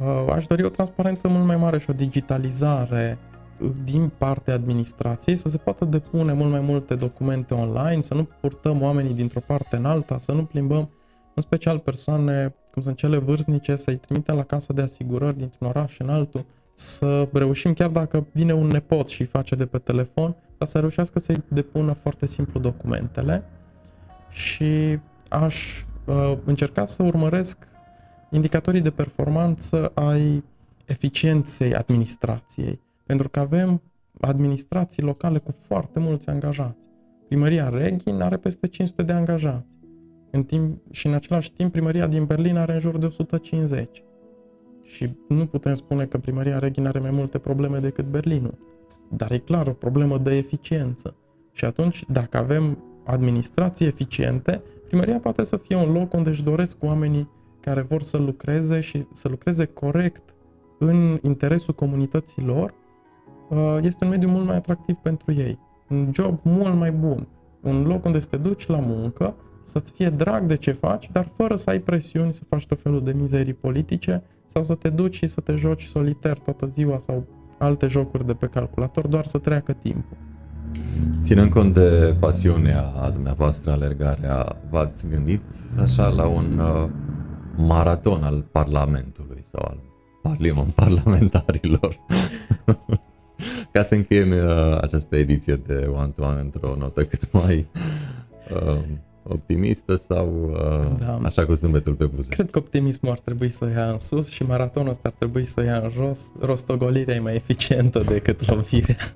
Uh, aș dori o transparență mult mai mare și o digitalizare uh, din partea administrației, să se poată depune mult mai multe documente online, să nu purtăm oamenii dintr-o parte în alta, să nu plimbăm în special persoane cum sunt cele vârstnice, să-i trimitem la casa de asigurări dintr-un oraș în altul, să reușim, chiar dacă vine un nepot și îi face de pe telefon, dar să reușească să-i depună foarte simplu documentele. Și aș uh, încerca să urmăresc indicatorii de performanță ai eficienței administrației, pentru că avem administrații locale cu foarte mulți angajați. Primăria Reghin are peste 500 de angajați. În timp, și în același timp, primăria din Berlin are în jur de 150. Și nu putem spune că primăria Reghin are mai multe probleme decât Berlinul. Dar e clar o problemă de eficiență. Și atunci, dacă avem administrații eficiente, primăria poate să fie un loc unde își doresc oamenii care vor să lucreze și să lucreze corect în interesul comunității lor, uh, este un mediu mult mai atractiv pentru ei. Un job mult mai bun. Un loc unde să te duci la muncă să-ți fie drag de ce faci, dar fără să ai presiuni să faci tot felul de mizerii politice sau să te duci și să te joci soliter toată ziua sau alte jocuri de pe calculator, doar să treacă timpul. Ținând cont de pasiunea a dumneavoastră, alergarea, v-ați gândit așa la un uh, maraton al Parlamentului sau al parliament parlamentarilor? Ca să încheiem uh, această ediție de One to One într-o notă cât mai uh, optimistă sau uh, da. așa cu zâmbetul pe buze? Cred că optimismul ar trebui să ia în sus și maratonul ăsta ar trebui să ia în jos. Rostogolirea e mai eficientă decât lovirea.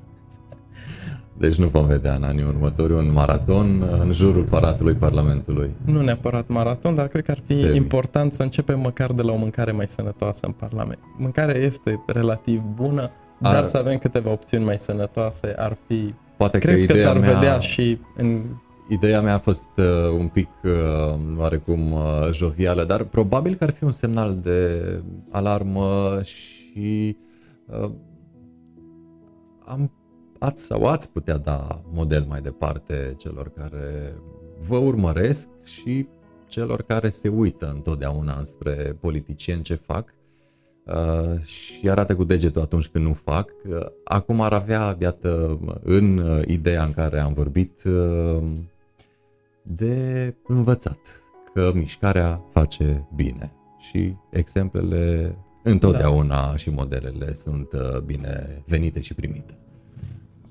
Deci nu vom vedea în anii următori un maraton în jurul Palatului Parlamentului. Nu neapărat maraton, dar cred că ar fi Semi. important să începem măcar de la o mâncare mai sănătoasă în Parlament. Mâncarea este relativ bună, Dar ar... să avem câteva opțiuni mai sănătoase ar fi... Poate Cred că, că s-ar mea... vedea și în Ideea mea a fost uh, un pic uh, oarecum uh, jovială, dar probabil că ar fi un semnal de alarmă și uh, am, ați sau ați putea da model mai departe celor care vă urmăresc și celor care se uită întotdeauna spre politicieni ce fac uh, și arată cu degetul atunci când nu fac. Uh, acum ar avea, iată, în uh, ideea în care am vorbit, uh, de învățat că mișcarea face bine și exemplele întotdeauna da. și modelele sunt uh, bine venite și primite.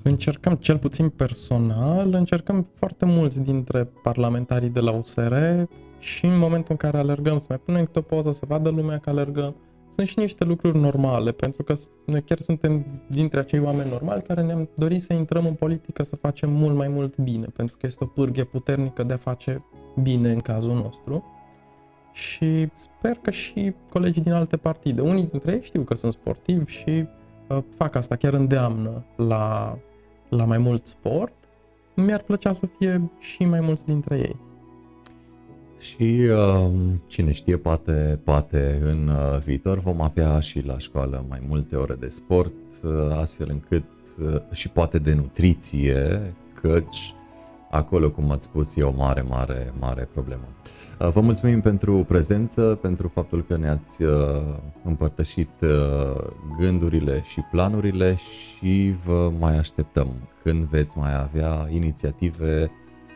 Încercăm, cel puțin personal, încercăm foarte mulți dintre parlamentarii de la USR și în momentul în care alergăm să mai punem câte o poză, să vadă lumea că alergăm, sunt și niște lucruri normale, pentru că noi chiar suntem dintre acei oameni normali care ne-am dorit să intrăm în politică să facem mult mai mult bine, pentru că este o pârghie puternică de a face bine în cazul nostru. Și sper că și colegii din alte partide, unii dintre ei știu că sunt sportivi și uh, fac asta, chiar îndeamnă la, la mai mult sport. Mi-ar plăcea să fie și mai mulți dintre ei. Și uh, cine știe, poate, poate în uh, viitor vom avea și la școală mai multe ore de sport, uh, astfel încât uh, și poate de nutriție, căci acolo, cum ați spus, e o mare, mare, mare problemă. Uh, vă mulțumim pentru prezență, pentru faptul că ne-ați uh, împărtășit uh, gândurile și planurile și vă mai așteptăm când veți mai avea inițiative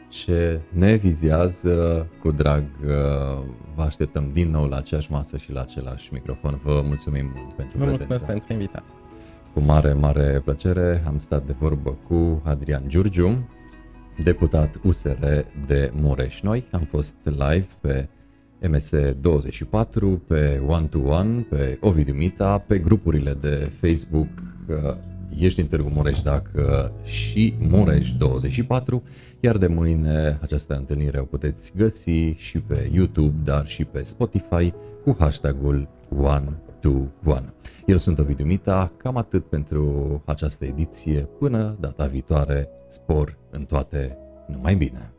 ce ne vizează. Cu drag vă așteptăm din nou la aceeași masă și la același microfon. Vă mulțumim mult pentru vă prezență. mulțumesc pentru invitație. Cu mare, mare plăcere am stat de vorbă cu Adrian Giurgiu, deputat USR de Mureș. Noi am fost live pe MS24, pe One to One, pe Ovidiu Mita, pe grupurile de Facebook Ești din Târgu Mureș dacă și Mureș24, iar de mâine această întâlnire o puteți găsi și pe YouTube, dar și pe Spotify cu hashtagul One. Eu sunt Ovidiu Mita, cam atât pentru această ediție. Până data viitoare, spor în toate, numai bine!